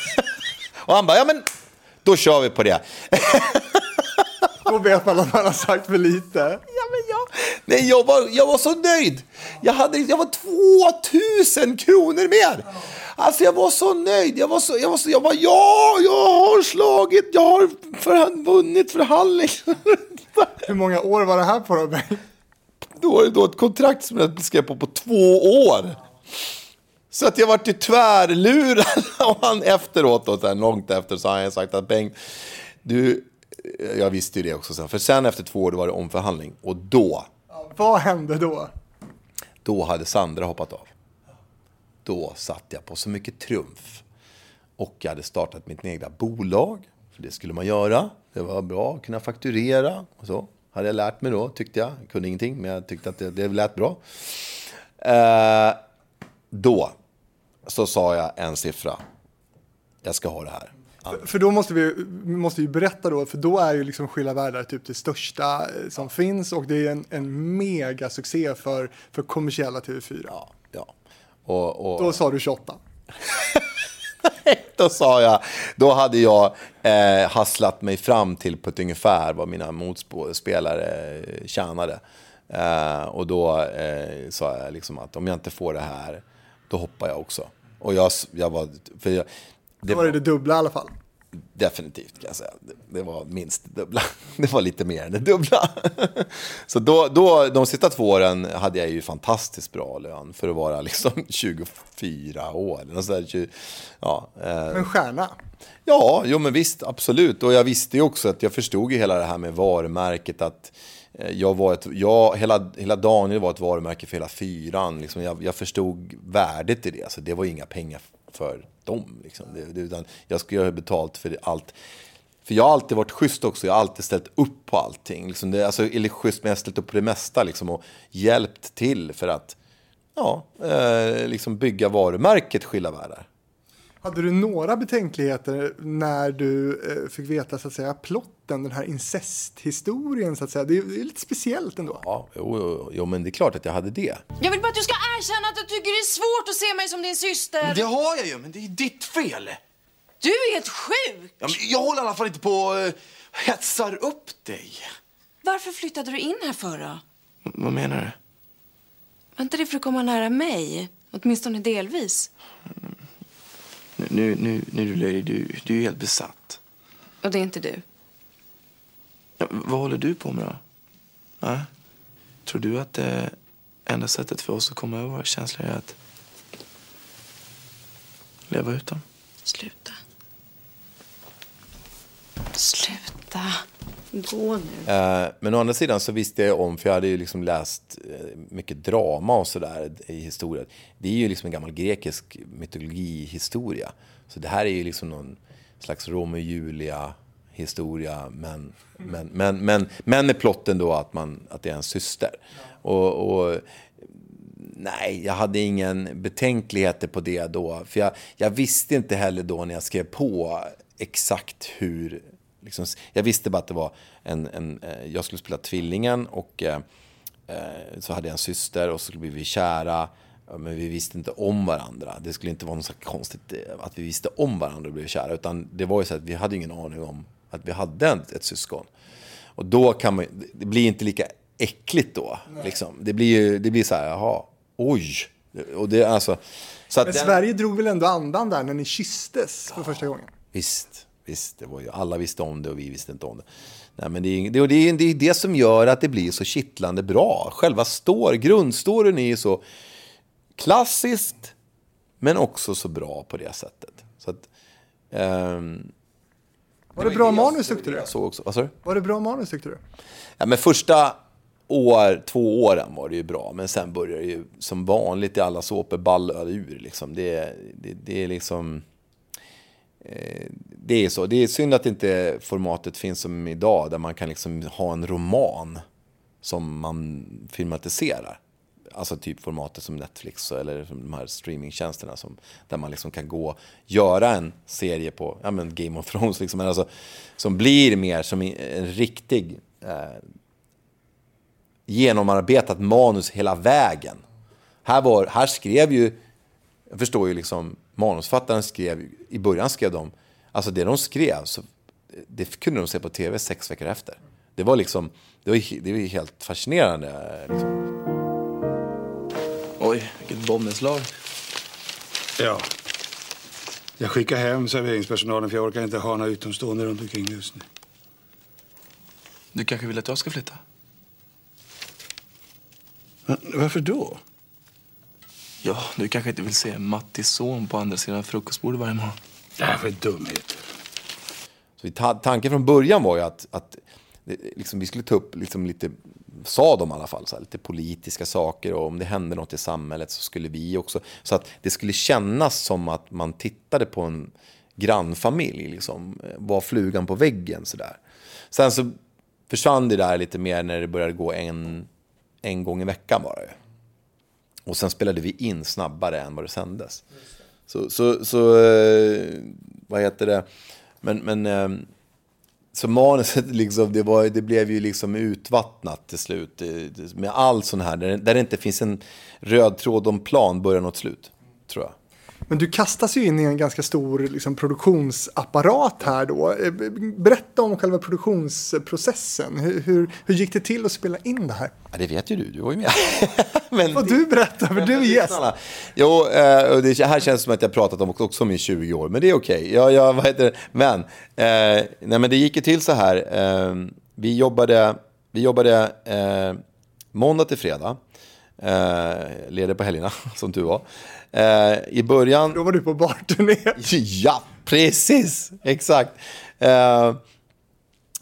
*laughs* och han bara, ja men då kör vi på det. *laughs* Då vet man att man har sagt för lite. Ja, men nej, jag, var, jag var så nöjd. Jag, hade, jag var 2000 kronor mer. Alltså jag var så nöjd. Jag var så, jag var så, jag bara, ja, jag har slagit, jag har förhand, vunnit förhandling. *laughs* Hur många år var det här på då, då var det då ett kontrakt som jag skrev på på två år. Så att jag vart ju tvärlurad. *laughs* Och han efteråt, då, så här, långt efter, så har han sagt att Bengt, du, jag visste ju det också. sen. För sen efter två år då var det omförhandling. Och då, vad hände då? då hade Sandra hoppat av. Då satt jag på så mycket trumf. Och jag hade startat mitt egna bolag. För det skulle man göra. Det var bra att kunna fakturera. Och så hade jag lärt mig då, tyckte jag. Jag kunde ingenting, men jag tyckte att det, det lät bra. Eh, då så sa jag en siffra. Jag ska ha det här. För då måste vi, vi måste ju berätta då, för då är ju liksom Skilda världar typ det största eh, som finns och det är en, en mega succé för, för kommersiella TV4. Ja, ja. Och, och, Då sa du 28. då sa jag, då hade jag eh, hasslat mig fram till på ett ungefär vad mina motspelare tjänade. Eh, och då eh, sa jag liksom att om jag inte får det här, då hoppar jag också. Och jag, jag var... För jag, Då var det det dubbla i alla fall. Definitivt kan jag säga. Det, det var minst det dubbla. *laughs* Det var lite mer än det dubbla. *laughs* Så då, då, de sista två åren hade jag ju fantastiskt bra lön för att vara liksom *laughs* 24 år. något sånt där, 20 ja, eh, En stjärna. Ja, jo men visst, absolut. Och jag visste ju också att jag förstod ju hela det här med varumärket. Att eh, jag var ett, jag, hela, hela Daniel var ett varumärke för hela fyran. Liksom jag, jag förstod värdet i det. Alltså, det var inga pengar för dem. Liksom. Det, det, utan jag ska ha betalt för allt. För jag har alltid varit schysst också. Jag har alltid ställt upp på allting. Liksom det, alltså, eller schysst, men jag har ställt upp på det mesta. Liksom, och hjälpt till för att ja, eh, liksom bygga varumärket Skilda Världar. Hade du några betänkligheter när du eh, fick veta så att säga plotten, den här incesthistorien så att säga? Det är, det är lite speciellt ändå. Ja, jo, jo, jo, men det är klart att jag hade det. Jag vill bara att du ska erkänna att du tycker det är svårt att se mig som din syster. Det har jag ju, men det är ditt fel. Du är helt sjuk! Ja, men jag håller i alla fall inte på och eh, hetsar upp dig. Varför flyttade du in här för då? V- vad menar du? Var inte det för att komma nära mig? Åtminstone delvis. Nu, nu, nu, nu du löjlig, du, du är helt besatt. Och det är inte du. Ja, vad håller du på med då? Ja? Tror du att det enda sättet för oss att komma över våra känslor är att leva ut dem? Sluta. Sluta. Gå nu. Eh, Men å andra sidan så visste jag om, för jag hade ju liksom läst eh, mycket drama och sådär i historien. Det är ju liksom en gammal grekisk mytologihistoria. Så det här är ju liksom någon slags Romeo och Julia historia. Men, men, men, men, men med plotten då att, man, att det är en syster. Och, och Nej, jag hade ingen betänkligheter på det då. För jag, jag visste inte heller då när jag skrev på exakt hur... Liksom, jag visste bara att det var en... en eh, jag skulle spela Tvillingen och eh, eh, så hade jag en syster och så skulle vi kära. Ja, Men vi visste inte om varandra. Det skulle inte vara något så konstigt eh, att vi visste om varandra och blev kära. Utan det var ju så att vi hade ingen aning om att vi hade ett, ett syskon. Och då kan man det blir inte lika äckligt då. Liksom. Det blir ju det blir så här, jaha, oj. Och det, alltså, så att Men den- Sverige drog väl ändå andan där när ni kysstes för första gången? Visst, visst. Det var ju, alla visste om det och vi visste inte om det. Nej, men det, är, det, det, är, det är det som gör att det blir så kittlande bra. Själva står, grundstoryn är ju så klassiskt, men också så bra på det sättet. Så att, ehm, Var det bra manus tyckte du? jag såg också, vad sa du? Var det bra manus tyckte du? Ja, men första år, två åren var det ju bra, men sen börjar det ju som vanligt i alla såpor balla ur. Liksom. Det, det, det är liksom... Eh, det är så. Det är synd att inte formatet finns som idag, där man kan liksom ha en roman som man filmatiserar. Alltså typ formatet som Netflix eller de här streamingtjänsterna som, där man liksom kan gå göra en serie på ja, men Game of Thrones. Liksom, men alltså, som blir mer som en riktig eh, genomarbetat manus hela vägen. Här, var, här skrev ju, jag förstår ju liksom, manusfattaren skrev, i början skrev de, alltså det de skrev, så, det kunde de se på tv sex veckor efter. Det var liksom, det var, det var helt fascinerande. Liksom. Oj, vilket bombnedslag. Ja. Jag skickar hem serveringspersonalen för jag orkar inte ha några utomstående runt omkring just nu. Du kanske vill att jag ska flytta? Men varför då? Ja, du kanske inte vill se Mattis son på andra sidan frukostbordet varje morgon. Det här för dumheter. Så ta- tanken från början var ju att, att det- liksom, vi skulle ta upp liksom, lite, sa de i alla fall, så här, lite politiska saker och om det hände något i samhället så skulle vi också, så att det skulle kännas som att man tittade på en grannfamilj, liksom, eh, var flugan på väggen sådär. Sen så försvann det där lite mer när det började gå en, en gång i veckan bara ju. Och sen spelade vi in snabbare än vad det sändes. Så, så, så eh, vad heter det? Men, men eh, så manuset *laughs* liksom, det, var, det blev ju liksom utvattnat till slut. Det- det- Med allt sånt här, där det inte finns en röd tråd om plan, början och slut. Tror jag. Men du kastas ju in i en ganska stor liksom, produktionsapparat här då. Eh, Berätta om själva produktionsprocessen. Hur, hur, hur gick det till att spela in det här? Ja, det vet ju du, du var ju med. *laughs* Men Och du berättar, för du är *laughs* gäst. Jo, eh, det här känns som att jag pratat om också om i 20 år, men det är okej. Ja, ja, vad heter det? Men, eh, nej, men det gick ju till så här. Eh, vi jobbade, vi jobbade eh, måndag till fredag. Eh, leder på helgerna, *laughs* som du var. Eh, I början... Då var du på barturné. *laughs* Ja, precis. Exakt. Eh,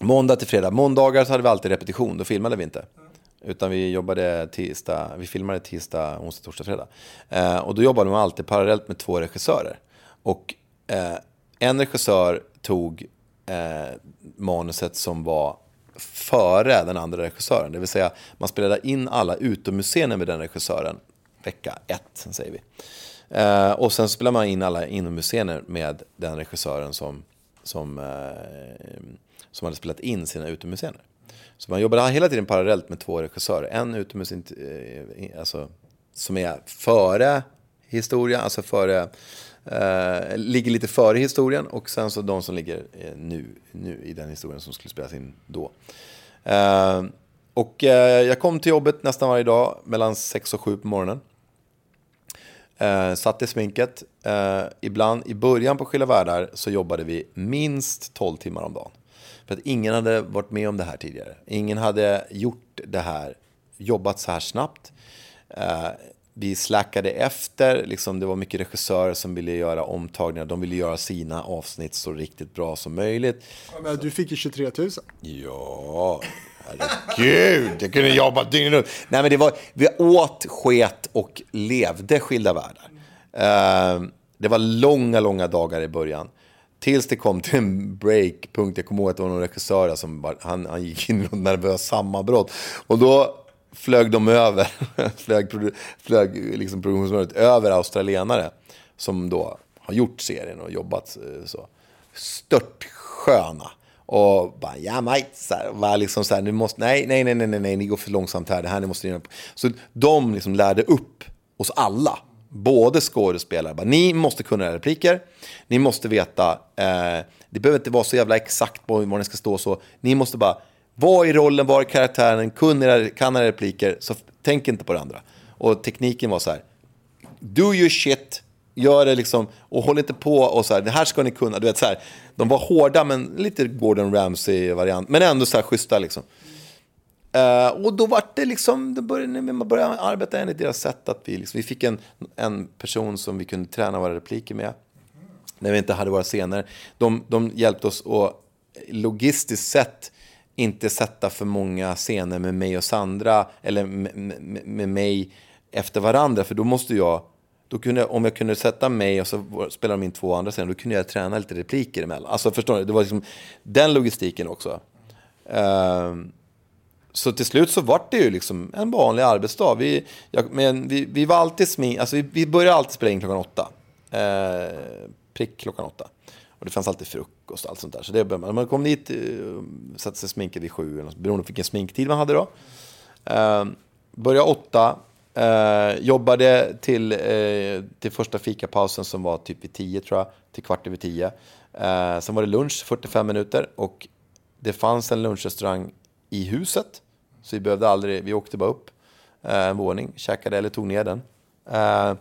måndag till fredag. Måndagar så hade vi alltid repetition, då filmade vi inte. Utan vi jobbade tisdag, vi filmade tisdag, onsdag, torsdag, fredag. Eh, och då jobbade man alltid parallellt med två regissörer. Och eh, en regissör tog eh, manuset som var före den andra regissören. Det vill säga, man spelade in alla utomhusscener med den regissören vecka ett, säger vi. Eh, och sen spelar man in alla inomhusscener med den regissören som, som, eh, som hade spelat in sina utomhusscener. Så man jobbade hela tiden parallellt med två regissörer. En utomhus, eh, alltså, som är före historia, alltså före, eh, ligger lite före historien och sen så de som ligger eh, nu, nu i den historien som skulle spelas in då. Eh, och eh, jag kom till jobbet nästan varje dag mellan 6 och 7 på morgonen. Eh, satt i sminket. Eh, ibland, I början på Skilda Världar så jobbade vi minst 12 timmar om dagen. För att ingen hade varit med om det här tidigare. Ingen hade gjort det här, jobbat så här snabbt. Eh, vi slackade efter, liksom, det var mycket regissörer som ville göra omtagningar. De ville göra sina avsnitt så riktigt bra som möjligt. Ja, men Du fick ju 23 000. Ja, herregud, jag kunde jobba dygnet runt. Nej, men det var, vi åt, sket och levde skilda världar. Uh, det var långa, långa dagar i början. Tills det kom till en breakpunkt. Jag kommer ihåg att det var någon regissör som bara, han, han gick in i något nervöst sammanbrott. Och då flög de över, *laughs* flög, flög liksom produktionsområdet över australienare som då har gjort serien och jobbat eh, så. Stört sköna. Och bara, ja mate, så här, var liksom så här, nu måste, nej, nej, nej, nej, nej, nej, ni går för långsamt här, det här ni måste göra. Så de liksom lärde upp oss alla, både skådespelare, bara, ni måste kunna era repliker, ni måste veta, eh, det behöver inte vara så jävla exakt på var ni ska stå så, ni måste bara, vara i rollen, vara i karaktären, kunna era, kan era repliker, så tänk inte på det andra. Och tekniken var så här, do your shit, gör det liksom, och håll inte på och så här, det här ska ni kunna, du vet så här, de var hårda men lite Gordon Ramsay-variant, men ändå så här schyssta liksom. Uh, och då var det liksom, då började, man började arbeta enligt deras sätt att vi, liksom, vi fick en, en person som vi kunde träna våra repliker med, när vi inte hade våra scener. De, de hjälpte oss att logistiskt sett inte sätta för många scener med mig och Sandra, eller med, med, med mig efter varandra, för då måste jag då kunde, om jag kunde sätta mig och så spelade de in två andra scener, då kunde jag träna lite repliker emellan. Alltså förstår ni? det var liksom den logistiken också. Ehm, så till slut så var det ju liksom en vanlig arbetsdag. Vi, jag, men vi, vi var alltid smink, alltså vi, vi började alltid spela in klockan åtta. Eh, prick klockan åtta. Och det fanns alltid frukost och allt sånt där. Så det började man. Man kom dit, eh, satte sig sminket vid sju, beroende på vilken sminktid man hade då. Eh, började åtta, eh, jobbade till, eh, till första fikapausen som var typ vid tio tror jag, till kvart över tio. Eh, sen var det lunch, 45 minuter och det fanns en lunchrestaurang i huset. Så vi behövde aldrig, vi åkte bara upp eh, en våning, käkade eller tog ner den. Eh,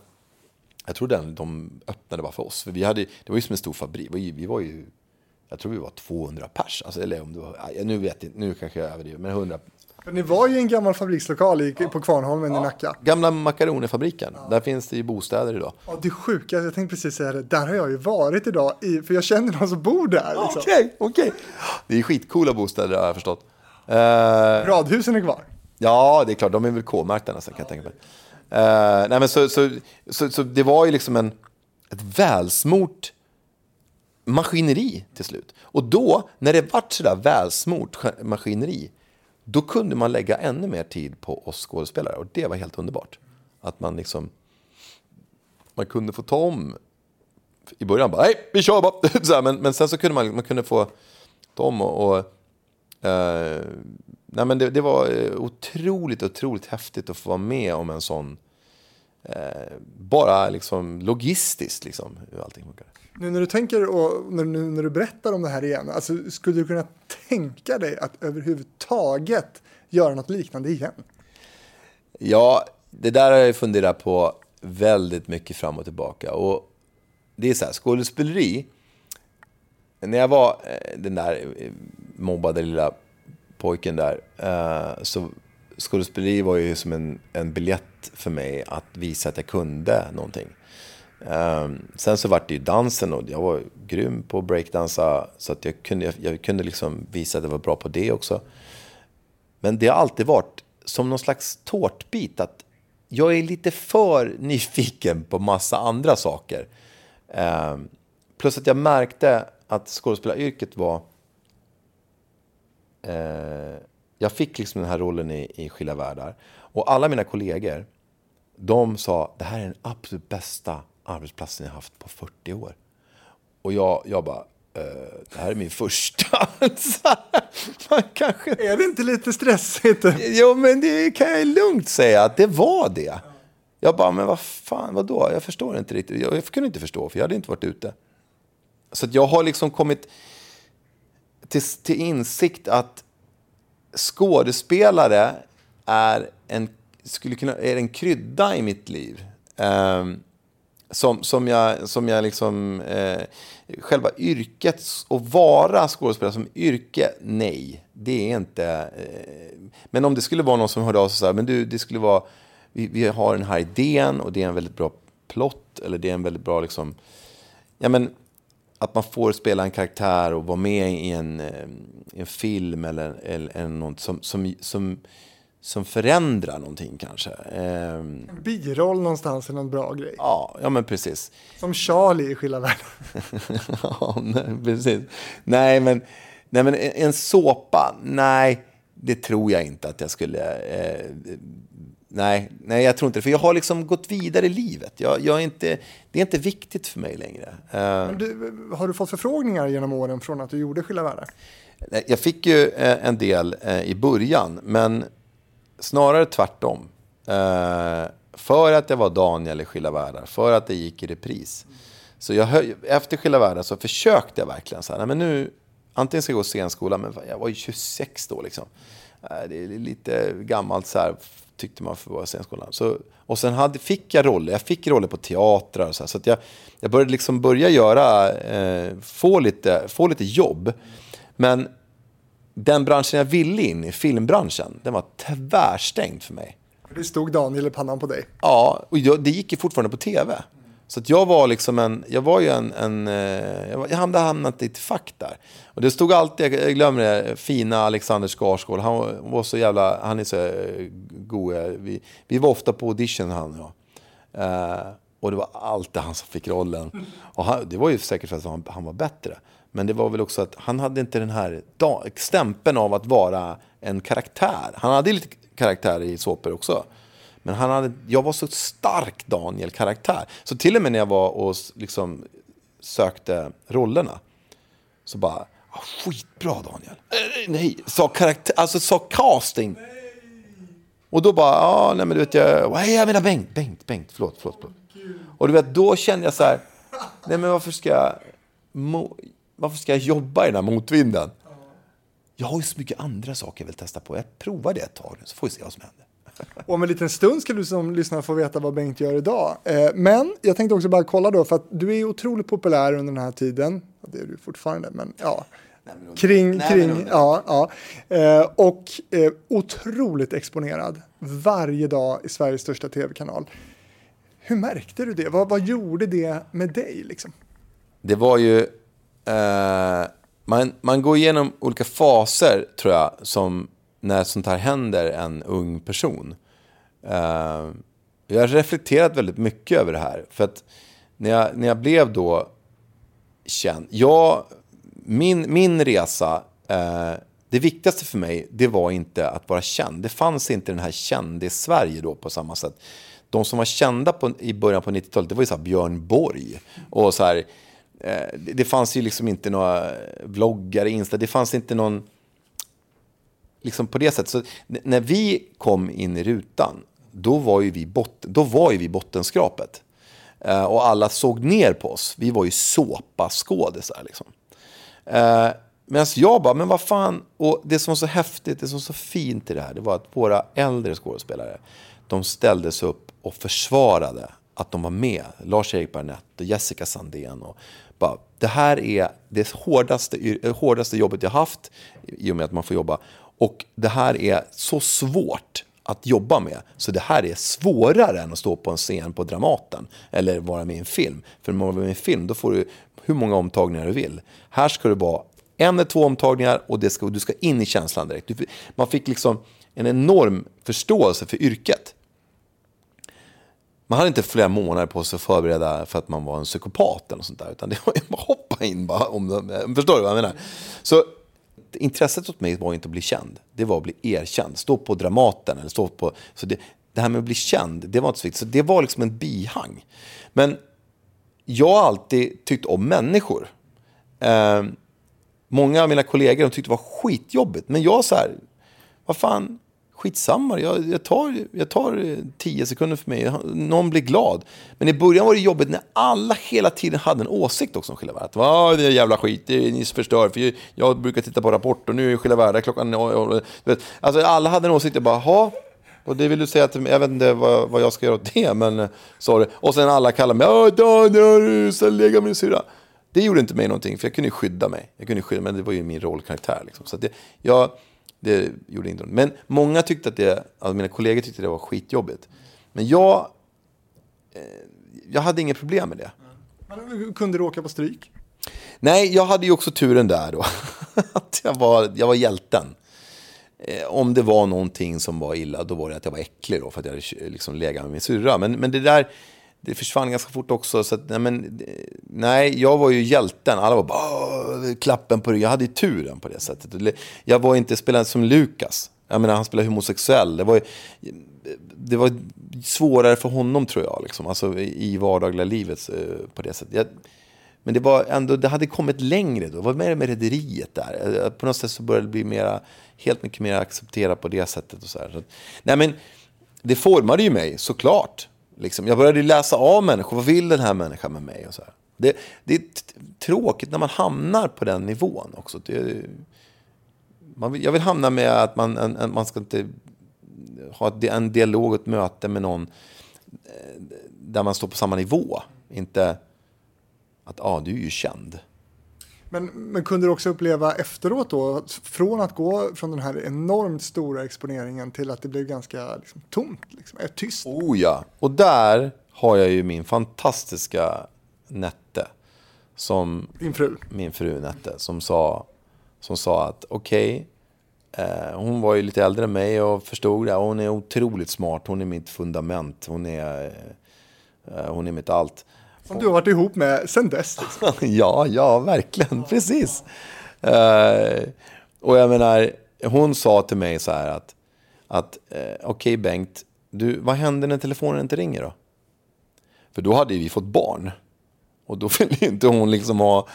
jag tror den de öppnade bara för oss. För vi hade, det var ju som en stor fabrik. Vi vi var ju jag tror vi var 200 pers. Alltså, eller om det var, nu vet jag nu kanske jag överdriver, men 100. Ni var ju i en gammal fabrikslokal i, på Kvarnholmen i Nacka. Gamla makaronerfabriken. Där finns det ju bostäder idag. Ja, det sjuka, jag tänkte precis säga det, där har jag ju varit idag, i, för jag känner någon som bor där. Liksom. Okej, okej. Det är skitcoola bostäder har jag förstått. Eh, Radhusen är kvar. Ja, det är klart. De är väl K-märkta nästan kan jag tänka mig. Eh, nej, men så, så, så, så det var ju liksom en, ett välsmort maskineri till slut. Och då, när det vart sådär välsmort sk- maskineri, då kunde man lägga ännu mer tid på oss skådespelare. Och det var helt underbart. Att man liksom, man kunde få ta om i början bara, nej, vi kör bara. *laughs* så här, men, men sen så kunde man, man kunde få ta om och, och eh, nej, men det, det var eh, otroligt, otroligt häftigt att få vara med om en sån eh, bara liksom logistiskt liksom, hur allting funkar. Nu när du tänker och när, nu när du berättar om det här igen, alltså, skulle du kunna tänka dig att överhuvudtaget göra något liknande igen? Ja, det där har jag funderat på väldigt mycket fram och tillbaka. Och det är så här, skådespeleri, när jag var eh, den där eh, mobbade lilla pojken där, så skådespeleri var ju som en, en biljett för mig att visa att jag kunde någonting. Um, sen så vart det ju dansen och jag var grym på att breakdansa så att jag kunde, jag, jag kunde liksom visa att jag var bra på det också. Men det har alltid varit som någon slags tårtbit att jag är lite för nyfiken på massa andra saker. Um, plus att jag märkte att skådespelaryrket var... Uh, jag fick liksom den här rollen i, i Skilda världar. Och alla mina kollegor, de sa det här är den absolut bästa arbetsplatsen jag haft på 40 år. Och jag, jag bara, eh, det här är min första. *laughs* Man kanske... Är det inte lite stressigt? Jo, men det kan jag lugnt säga att det var det. Jag bara, men vad fan, vadå? Jag förstår inte riktigt. Jag, jag kunde inte förstå, för jag hade inte varit ute. Så jag har liksom kommit till, till insikt att skådespelare är en, skulle kunna, är en krydda i mitt liv. Um, som, som jag, som jag liksom, eh, själva yrket att vara skådespelare som yrke, nej, det är inte. Eh, men om det skulle vara någon som hörde av sig så här, men du, det skulle vara, vi, vi har den här idén och det är en väldigt bra plott, eller det är en väldigt bra liksom, ja men, att man får spela en karaktär och vara med i en, eh, en film eller, eller, eller något som, som, som som förändrar någonting kanske. En biroll någonstans är någon bra grej. Ja, ja men precis. Som Charlie i Skilda världar. *laughs* ja, nej, precis. Nej, men, nej, men en såpa, nej, det tror jag inte att jag skulle... Eh, nej, nej, jag tror inte det. För jag har liksom gått vidare i livet. Jag, jag är inte, det är inte viktigt för mig längre. Eh, du, har du fått förfrågningar genom åren från att du gjorde Skilda världar? Jag fick ju eh, en del eh, i början, men snarare tvärtom. Eh, för att jag var Daniel i Skilda världar, för att det gick i repris. Så jag höj, efter Skilda världar så försökte jag verkligen så här, nej men nu, antingen ska jag gå scenskola, men jag var ju 26 då liksom. Eh, det är lite gammalt så här, tyckte man för att vara scenskolan. Så, och sen hade, fick jag roller, jag fick roller på teatrar och så här, så att jag, jag började liksom börja göra, eh, få, lite, få lite jobb. Men den branschen jag ville in i, filmbranschen, den var tvärstängd för mig. Det stod Daniel i pannan på dig. Ja, och jag, det gick ju fortfarande på tv. Så att jag var liksom en, jag var ju en, en eh, jag hade hamnat i ett fack där. Och det stod alltid, jag glömmer det, fina Alexander Skarsgård. Han var så jävla, han är så eh, god. Vi, vi var ofta på audition han och jag. Uh, och det var alltid han som fick rollen. Och han, det var ju säkert för att han, han var bättre. Men det var väl också att han hade inte den här stämpeln av att vara en karaktär. Han hade lite karaktär i såpor också. Men han hade, jag var så stark Daniel-karaktär. Så till och med när jag var och liksom sökte rollerna så bara, ah, skitbra Daniel. Eh, nej, sa karaktär, alltså sa casting. Nej. Och då bara, ja, nej men du vet jag, nej jag menar Bengt, Bengt, Bengt, förlåt, förlåt, förlåt. Och du vet, då kände jag så här, nej men varför ska jag, varför ska jag jobba i den här motvinden? Jag har ju så mycket andra saker jag vill testa på. Jag provar det ett tag nu, så får vi se vad som händer. *laughs* Och om en liten stund ska du som lyssnare få veta vad Bengt gör idag. Eh, men jag tänkte också bara kolla då, för att du är otroligt populär under den här tiden. Det är du fortfarande, men ja. Kring, kring, ja, ja. Eh, och eh, otroligt exponerad varje dag i Sveriges största tv-kanal. Hur märkte du det? Vad, vad gjorde det med dig liksom? Det var ju eh, man, man går igenom olika faser, tror jag, som när sånt här händer en ung person. Eh, jag har reflekterat väldigt mycket över det här. För att när jag, när jag blev då känd, jag, min, min resa, eh, det viktigaste för mig, det var inte att vara känd. Det fanns inte den här kändis-Sverige då på samma sätt. De som var kända på, i början på 90-talet, det var ju så Björn Borg. Och så här, Eh, det fanns ju liksom inte några vloggar, Insta, det fanns inte någon... Liksom på det sättet. Så när vi kom in i rutan, då var ju vi, bot, då var ju vi bottenskrapet. Eh, och alla såg ner på oss. Vi var ju såpaskådisar liksom. Eh, Medan jag bara, men vad fan. Och det som var så häftigt, det som var så fint i det här, det var att våra äldre skådespelare, de ställde sig upp och försvarade att de var med. Lars-Erik Barnett och Jessica Sandén. Och bara, det här är det hårdaste, eh, hårdaste jobbet jag haft i och med att man får jobba. Och det här är så svårt att jobba med. Så det här är svårare än att stå på en scen på Dramaten eller vara med i en film. För när man är med i en film då får du hur många omtagningar du vill. Här ska det vara en eller två omtagningar och det ska, du ska in i känslan direkt. Du, man fick liksom en enorm förståelse för yrket. Man hade inte flera månader på sig att förbereda för att man var en psykopat eller sånt där. Utan det var ju bara hoppa in bara. Om, de- förstår du vad jag menar? Så intresset åt mig var inte att bli känd. Det var att bli erkänd. Stå på Dramaten eller stå på... Så det, det här med att bli känd, det var inte så viktigt. Så det var liksom en bihang. Men jag har alltid tyckt om människor. Eh, många av mina kollegor de tyckte det var skitjobbigt. Men jag så här, vad fan, skitsamma. Jag, jag, tar, jag tar eh, tio sekunder för mig. Någon blir glad. Men i början var det jobbigt när alla hela tiden hade en åsikt också om Skilda Världar. Att, det är jävla skit, det är, ni förstör. För jag, brukar titta på Rapport och nu är Skilda Världar klockan... Alltså alla hade en åsikt. Jag bara, ha. Och det vill du säga till mig, jag vet inte vad, vad jag ska göra åt det, men eh, sorry. Och sen alla kallar mig, ja Daniel, ska lägga min syra. Det gjorde inte mig någonting, för jag kunde ju skydda mig. Jag kunde ju skydda, men det var ju min rollkaraktär. Liksom. Så att det, jag, det gjorde inte. Men många tyckte att det, alltså mina kollegor tyckte det var skitjobbigt. Men jag, eh, jag hade inget problem med det. Men kunde du åka på stryk? Nej, jag hade ju också turen där då. *laughs* att jag var, jag var hjälten. Eh, om det var någonting som var illa, då var det att jag var äcklig då, för att jag hade liksom legat med min syrra. Men, men det där, det försvann ganska fort också. Så att, nej, men, nej, jag var ju hjälten. Alla var bara klappen på ryggen. Jag hade ju turen på det sättet. Jag var inte spelande som Lukas. Jag menar, han spelade homosexuell. Det var, det var svårare för honom tror jag, liksom. alltså, i vardagliga livet eh, på det sättet. Jag, men det var ändå, det hade kommit längre då. Vad mer med rederiet där. Eh, på något sätt så började det bli mera, helt mycket mer accepterat på det sättet. Och så här. Så, att- nej men, det formade ju mig såklart. Liksom. Jag började läsa av människor. Vad vill den här människan med mig? Och så här. Det, det är tråkigt när man hamnar på den nivån också. Det, man vill, jag vill hamna med att man, en, en, man ska inte ha ett- en dialog, ett möte med någon eh, där man står på samma nivå. Inte att ah, du är ju känd. Men, men kunde du också uppleva efteråt då, från att gå från den här enormt stora exponeringen till att det blev ganska liksom, tomt, liksom, eh, tyst? Oh ja, och där har jag ju min fantastiska Nette. Som, Din fru? Min fru Nette, som sa, som sa att okej, eh, hon var ju lite äldre än mig och förstod det. Hon är otroligt smart, hon är mitt fundament, hon är, eh, hon är mitt allt. Som du har varit ihop med sen dess. Liksom. *laughs* ja, ja, verkligen. Precis. Uh, och jag menar, hon sa till mig så här att, att uh, okej Bengt, du, vad händer när telefonen inte ringer då? För då hade ju vi fått barn. Och då *laughs* ville ju inte hon liksom ha...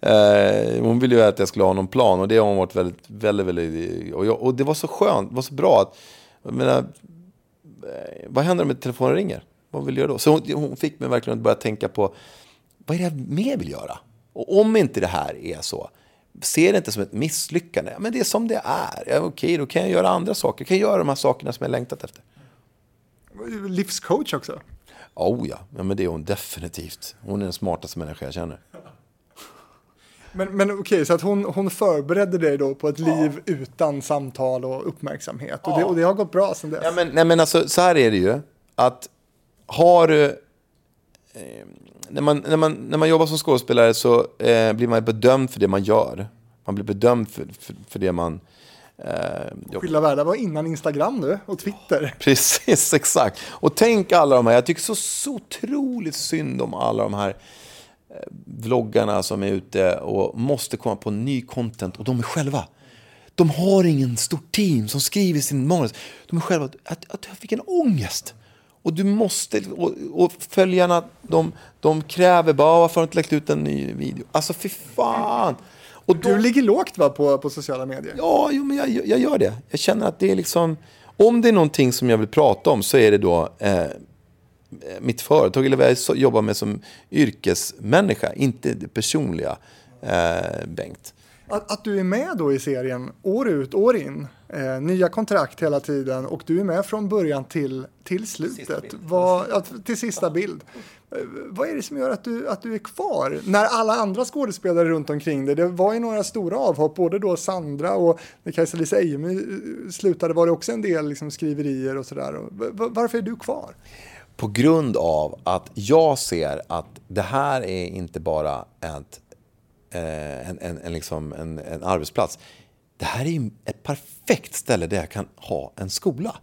Eh, hon ville ju att jag skulle ha någon plan och det har hon varit väldigt, väldigt, väldigt... Och, jag, och det var så skönt, det var så bra att... Jag menar, eh, vad händer om telefonen ringer? Vad vill jag göra då? Så hon, hon fick mig verkligen att börja tänka på vad är det jag mer vill göra? Och om inte det här är så, se det inte som ett misslyckande. Ja, Men det är som det är. Ja, okej, då kan jag göra andra saker. Jag kan göra de här sakerna som jag längtat efter. Livscoach också. Oh ja, ja men det är hon definitivt. Hon är den smartaste människa jag känner. Men, men okej, så att hon, hon förberedde dig då på ett liv utan samtal och uppmärksamhet. Och, det, och det har gått bra sen dess. Ja, men, nej, men alltså, så här är det ju. Att har du... Eh, när, man, när, man, när man jobbar som skådespelare så eh, blir man bedömd för det man gör. Man blir bedömd för, för, för det man... Eh. Skilda världar var innan Instagram nu och Twitter. *laughs* Precis, exakt. Och tänk alla de här, jag tycker så, så otroligt synd om alla de här eh, vloggarna som är ute och måste komma på ny content och de är själva. De har ingen stort team som skriver sin manus. De är själva, att, att jag fick en ångest. Och du måste, och, och följarna, de, de kräver bara, varför har du inte lagt ut en ny video? Alltså fy fan. Och Du ligger lågt va, på, på sociala medier? Ja, jo, men jag, jag gör det. Jag känner att det är liksom... Om det är någonting som jag vill prata om så är det då eh, mitt företag eller vad jag jobbar med som yrkesmänniska, inte det personliga, eh, Bengt. Att, att du är med då i serien år ut, år in, eh, nya kontrakt hela tiden och du är med från början till, till slutet, vad, ja, till sista bild. Eh, vad är det som gör att du, att du är kvar? När alla andra skådespelare runt omkring dig, det var ju några stora avhopp, både då Sandra och när Kajsa-Lisa Ejemy eh, slutade var det också en del liksom, skriverier och sådär. Varför är du kvar? På grund av att jag ser att det här är inte bara ett, eh, en, en, en, liksom en, en arbetsplats. Det här är ju ett perfekt ställe där jag kan ha en skola.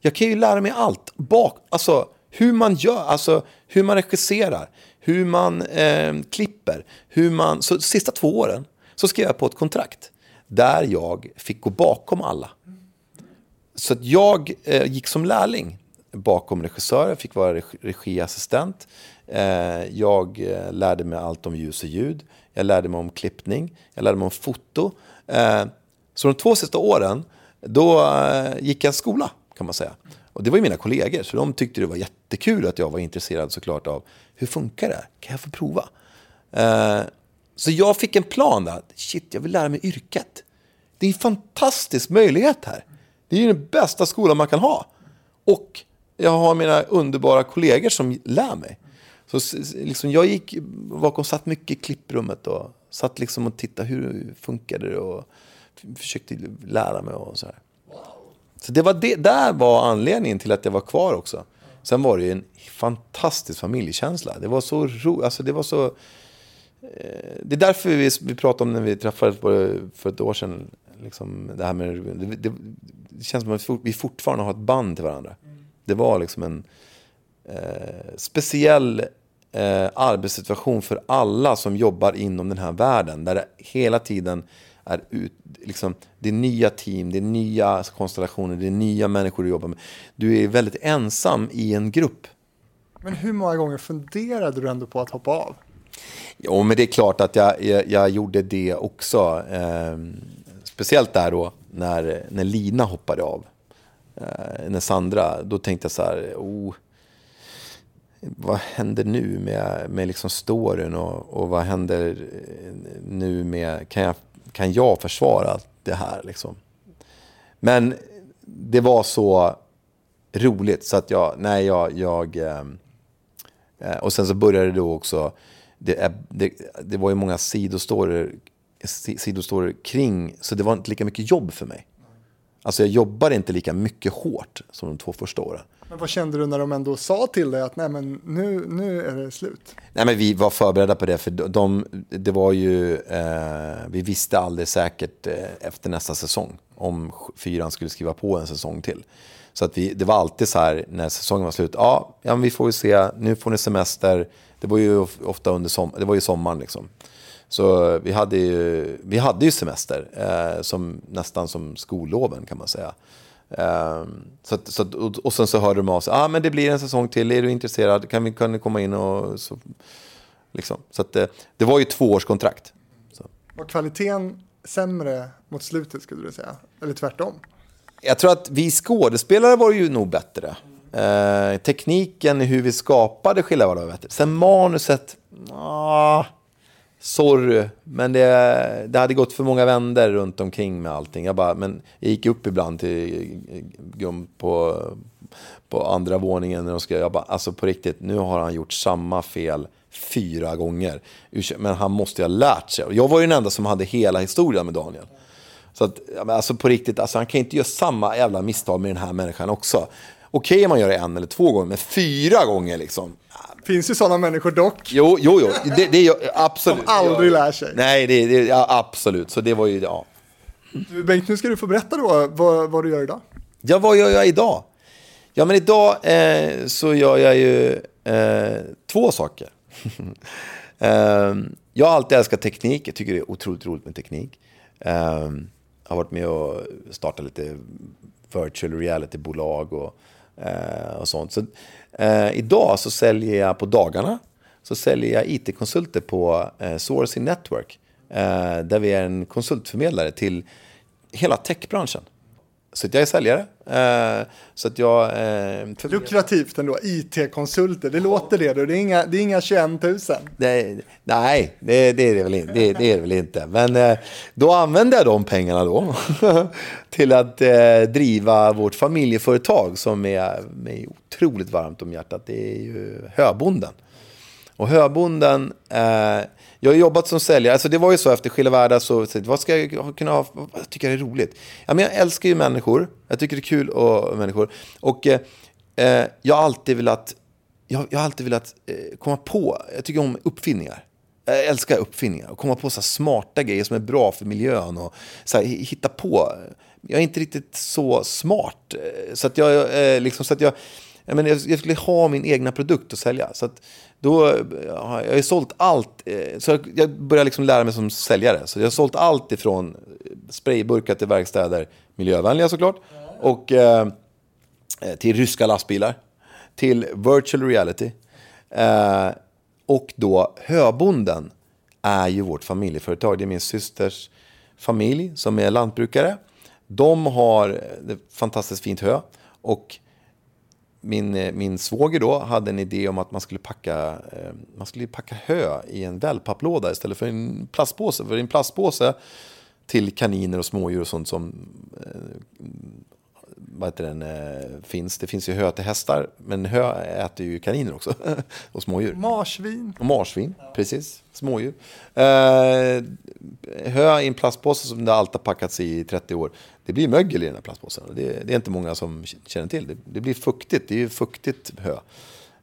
Jag kan ju lära mig allt. Bak, alltså hur man gör, alltså hur man regisserar, hur man eh, klipper, hur man... Så sista två åren så skrev jag på ett kontrakt där jag fick gå bakom alla. Så att jag eh, gick som lärling bakom regissören, fick vara regiassistent. Eh, jag eh, lärde mig allt om ljus och ljud. Jag lärde mig om klippning. Jag lärde mig om foto. Eh, så de två sista åren, då eh, gick jag skola kan man säga. Och det var ju mina kollegor, så de tyckte det var jättekul att jag var intresserad såklart av hur funkar det? Kan jag få prova? Eh, så jag fick en plan där. Shit, jag vill lära mig yrket. Det är en fantastisk möjlighet här. Det är ju den bästa skolan man kan ha. Och jag har mina underbara kollegor som lär mig. Så liksom, jag gick bakom, satt mycket i klipprummet och satt liksom och tittade hur funkade det och försökte lära mig och så här. Så det var det, där var anledningen till att jag var kvar också. Sen var det ju en fantastisk familjekänsla. Det var så roligt, alltså det var så... Eh, det är därför vi, vi pratade om när vi träffades för, ett år sedan. Liksom det, här med, det, det, det känns som att vi vi fortfarande har ett band till varandra. Det var liksom en eh, speciell eh, arbetssituation för alla som jobbar inom den här världen. Där det hela tiden är ut, liksom, det är nya team, det är nya konstellationer, det är nya människor du jobbar med. Du är väldigt ensam i en grupp. Men hur många gånger funderade du ändå på att hoppa av? Jo, men det är klart att jag, jag, jag gjorde det också. Eh, speciellt där då när, när Lina hoppade av. Eh, när Sandra, då tänkte jag så här, oh, vad händer nu med, med liksom storyn och, och vad händer eh, nu med, kan jag, kan jag försvara det här liksom? Men det var så roligt så att jag, nej jag, jag Eh, eh Och sen så började det då också, det, eh, det, det var ju många sidostorier, sidostorier kring, så det var inte lika mycket jobb för mig. Alltså jag jobbade inte lika mycket hårt som de två första åren. Men vad kände du när de ändå sa till dig att nej men nu, nu är det slut? Nej men vi var förberedda på det, för de, det var ju, eh, vi visste aldrig säkert eh, efter nästa säsong om fyran skulle skriva på en säsong till. Så att vi, det var alltid så här när säsongen var slut, ja, ja men vi får ju se, nu får ni semester, det var ju ofta under som, det var ju sommaren liksom. Så vi hade ju, vi hade ju semester, eh, som, nästan som skolloven kan man säga. Ehm, så att, så att, och, sen så hörde de av sig, ah, men det blir en säsong till, är du intresserad, kan vi kan komma in och så, liksom. Så att det, det var ju två års kontrakt. Var kvaliteten sämre mot slutet skulle du säga? Eller tvärtom? Jag tror att vi skådespelare var ju nog bättre. Eh, tekniken, hur vi skapade skillnader var bättre. Sen manuset, ah, sorry, men det, det hade gått för många vänder runt omkring med allting. Jag, bara, men jag gick upp ibland till Gum på, på andra våningen. Och ska, jag bara, alltså på riktigt, nu har han gjort samma fel fyra gånger. Men han måste ju ha lärt sig. Jag var ju den enda som hade hela historien med Daniel. Så att, alltså på riktigt, alltså han kan inte göra samma jävla misstag med den här människan också. Okej om man gör det en eller två gånger, men fyra gånger liksom. Finns ju sådana människor dock. Jo, jo, jo. Det, det är absolut. Som aldrig lär sig. Nej, det, det, ja, absolut. Så det var ju, ja. Du, Bengt, nu ska du få berätta då vad, vad du gör idag. Ja, vad gör jag idag? Ja, men idag eh, så gör jag ju eh, två saker. *laughs* eh, jag har alltid älskat teknik. Jag tycker det är otroligt roligt med teknik. Eh, har varit med och startat lite virtual reality-bolag och, Eh, och sånt. Så, eh, idag så säljer jag på dagarna så säljer jag IT-konsulter på eh, Sourcing Network. Eh, där vi är en konsultförmedlare till hela techbranschen. Så att jag är säljare. Eh, så att jag... Eh, Lukrativt ändå, IT-konsulter, det låter det. Det är inga, det är inga 21 000. det, nej, det, det, är det, väl inte, det, det är det väl inte. Men eh, då använder jag de pengarna då *laughs* till att eh, driva vårt familjeföretag som är mig otroligt varmt om hjärtat. Det är ju Höbonden. Och Höbonden, eh, jag har jobbat som säljare, alltså det var ju så efter Skilda Världar så, så vad ska jag kunna ha, vad tycker jag är roligt? Ja, men jag älskar ju människor, jag tycker det är kul att människor. Och eh, eh, jag har alltid velat, jag, jag har alltid velat eh, komma på, jag tycker om uppfinningar. Jag älskar uppfinningar och komma på så här smarta grejer som är bra för miljön och så här, hitta på. Jag är inte riktigt så smart. Eh, så att jag, eh, liksom, så att jag, jag, menar, jag skulle ha min egna produkt att sälja. Så att då eh, har jag, har sålt allt. Eh, så jag, börjar började liksom lära mig som säljare. Så jag har sålt allt ifrån eh, sprayburkar till verkstäder, miljövänliga såklart, och eh, till ryska lastbilar, till virtual reality. Eh, och då Höbonden är ju vårt familjeföretag. Det är min systers familj som är lantbrukare. De har fantastiskt fint hö. Och min, eh, min svåger då hade en idé om att man skulle packa, eh, man skulle packa hö i en wellpapplåda istället för en plastpåse. För i en plastpåse till kaniner och smådjur och sånt som eh, vad heter den, eh, finns. Det finns ju hö till hästar, men hö äter ju kaniner också. *laughs* och smådjur. Marsvin. Och marsvin, precis. Smådjur. Eh, hö i en plastpåse som det alltid har packats i i 30 år. Det blir mögel i den här plastpåsen. Det, det är inte många som känner till. Det, det blir fuktigt. Det är ju fuktigt hö.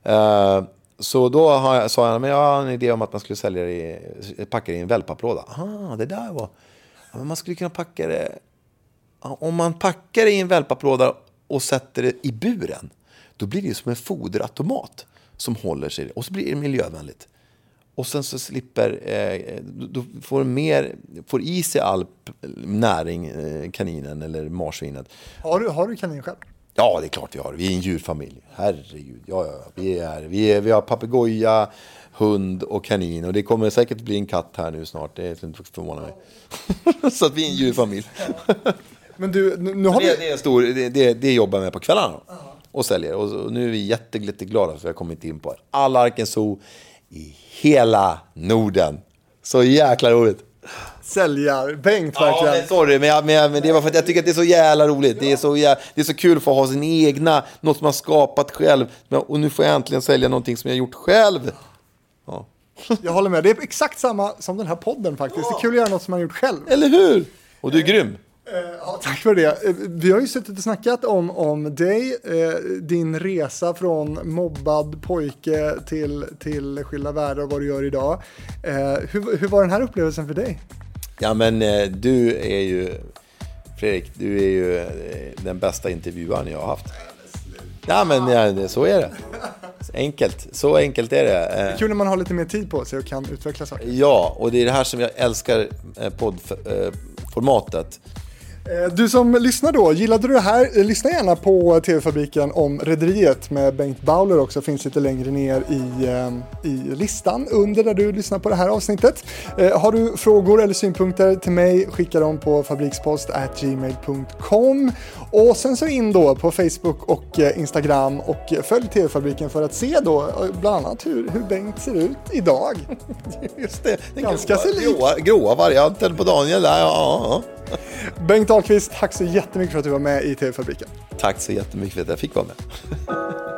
Eh, så då har jag, sa jag, men jag har en idé om att man skulle sälja det i, packa det i en wellpapplåda. Ah, det där var... Ja, men man skulle kunna packa det... Om man packar i en wellpapplåda och sätter det i buren, då blir det som en foderautomat som håller sig. Och så blir det miljövänligt. Och sen så slipper, eh, då får mer, får i sig all näring, eh, kaninen eller marsvinet. Har du, har du kanin själv? Ja, det är klart vi har. Vi är en djurfamilj. Herregud. Ja, ja, vi, är, vi, är, vi har papegoja, hund och kanin. Och det kommer säkert bli en katt här nu snart. Det skulle inte förvåna mig. *laughs* så att vi är en djurfamilj. Men du, nu, har det, vi... det, är stor, det, det, det jobbar jag med på kvällarna. Och säljer. Och, nu är vi jätteglada för jag har kommit in på alla Zoo i hela Norden. Så jäkla roligt. Säljar-Bengt Ja, verkligen. men sorry, men, jag, men, jag, men det var för att jag tycker att det är så jävla roligt. Det är så, jä, det är så kul att få ha sin egna, något som man skapat själv. Men, och nu får jag äntligen sälja någonting som jag gjort själv. Ja. Jag håller med. Det är exakt samma som den här podden faktiskt. Det är kul att göra något som man gjort själv. Eller hur? Och du är grym. Ja, tack för det. Eh, Vi har ju suttit och snackat om, om dig, eh, din resa från mobbad pojke till, till skilda världar och vad du gör idag. Eh, hur, hur var den här upplevelsen för dig? Ja, men eh, du är ju, Fredrik, du är ju eh, den bästa intervjuaren jag har haft. Ja, men ja, det- så är det. Enkelt, så enkelt är det. Eh, Kul när man har lite mer tid på sig och kan utveckla saker. Ja, och det är det här som jag älskar eh, poddformatet. Eh, Du som lyssnar då, gillade du det här? Eh, Lyssna gärna på TV-fabriken om Rederiet med Bengt Bauler också, finns lite längre ner i, eh, i listan under där du lyssnar på det här avsnittet. Har du frågor eller synpunkter till mig, skicka dem på fabrikspost.gmail.com och sen så in då på Facebook och Instagram och följ TV-fabriken för att se då bland annat hur, hur Bengt ser ut idag. *laughs* Just det, den Ganska gråa, gråa, gråa varianten på Daniel där. Ja, ja. Bengt Dahlqvist, tack så jättemycket för att du var med i TV-fabriken. Tack så jättemycket för att jag fick vara med. *laughs*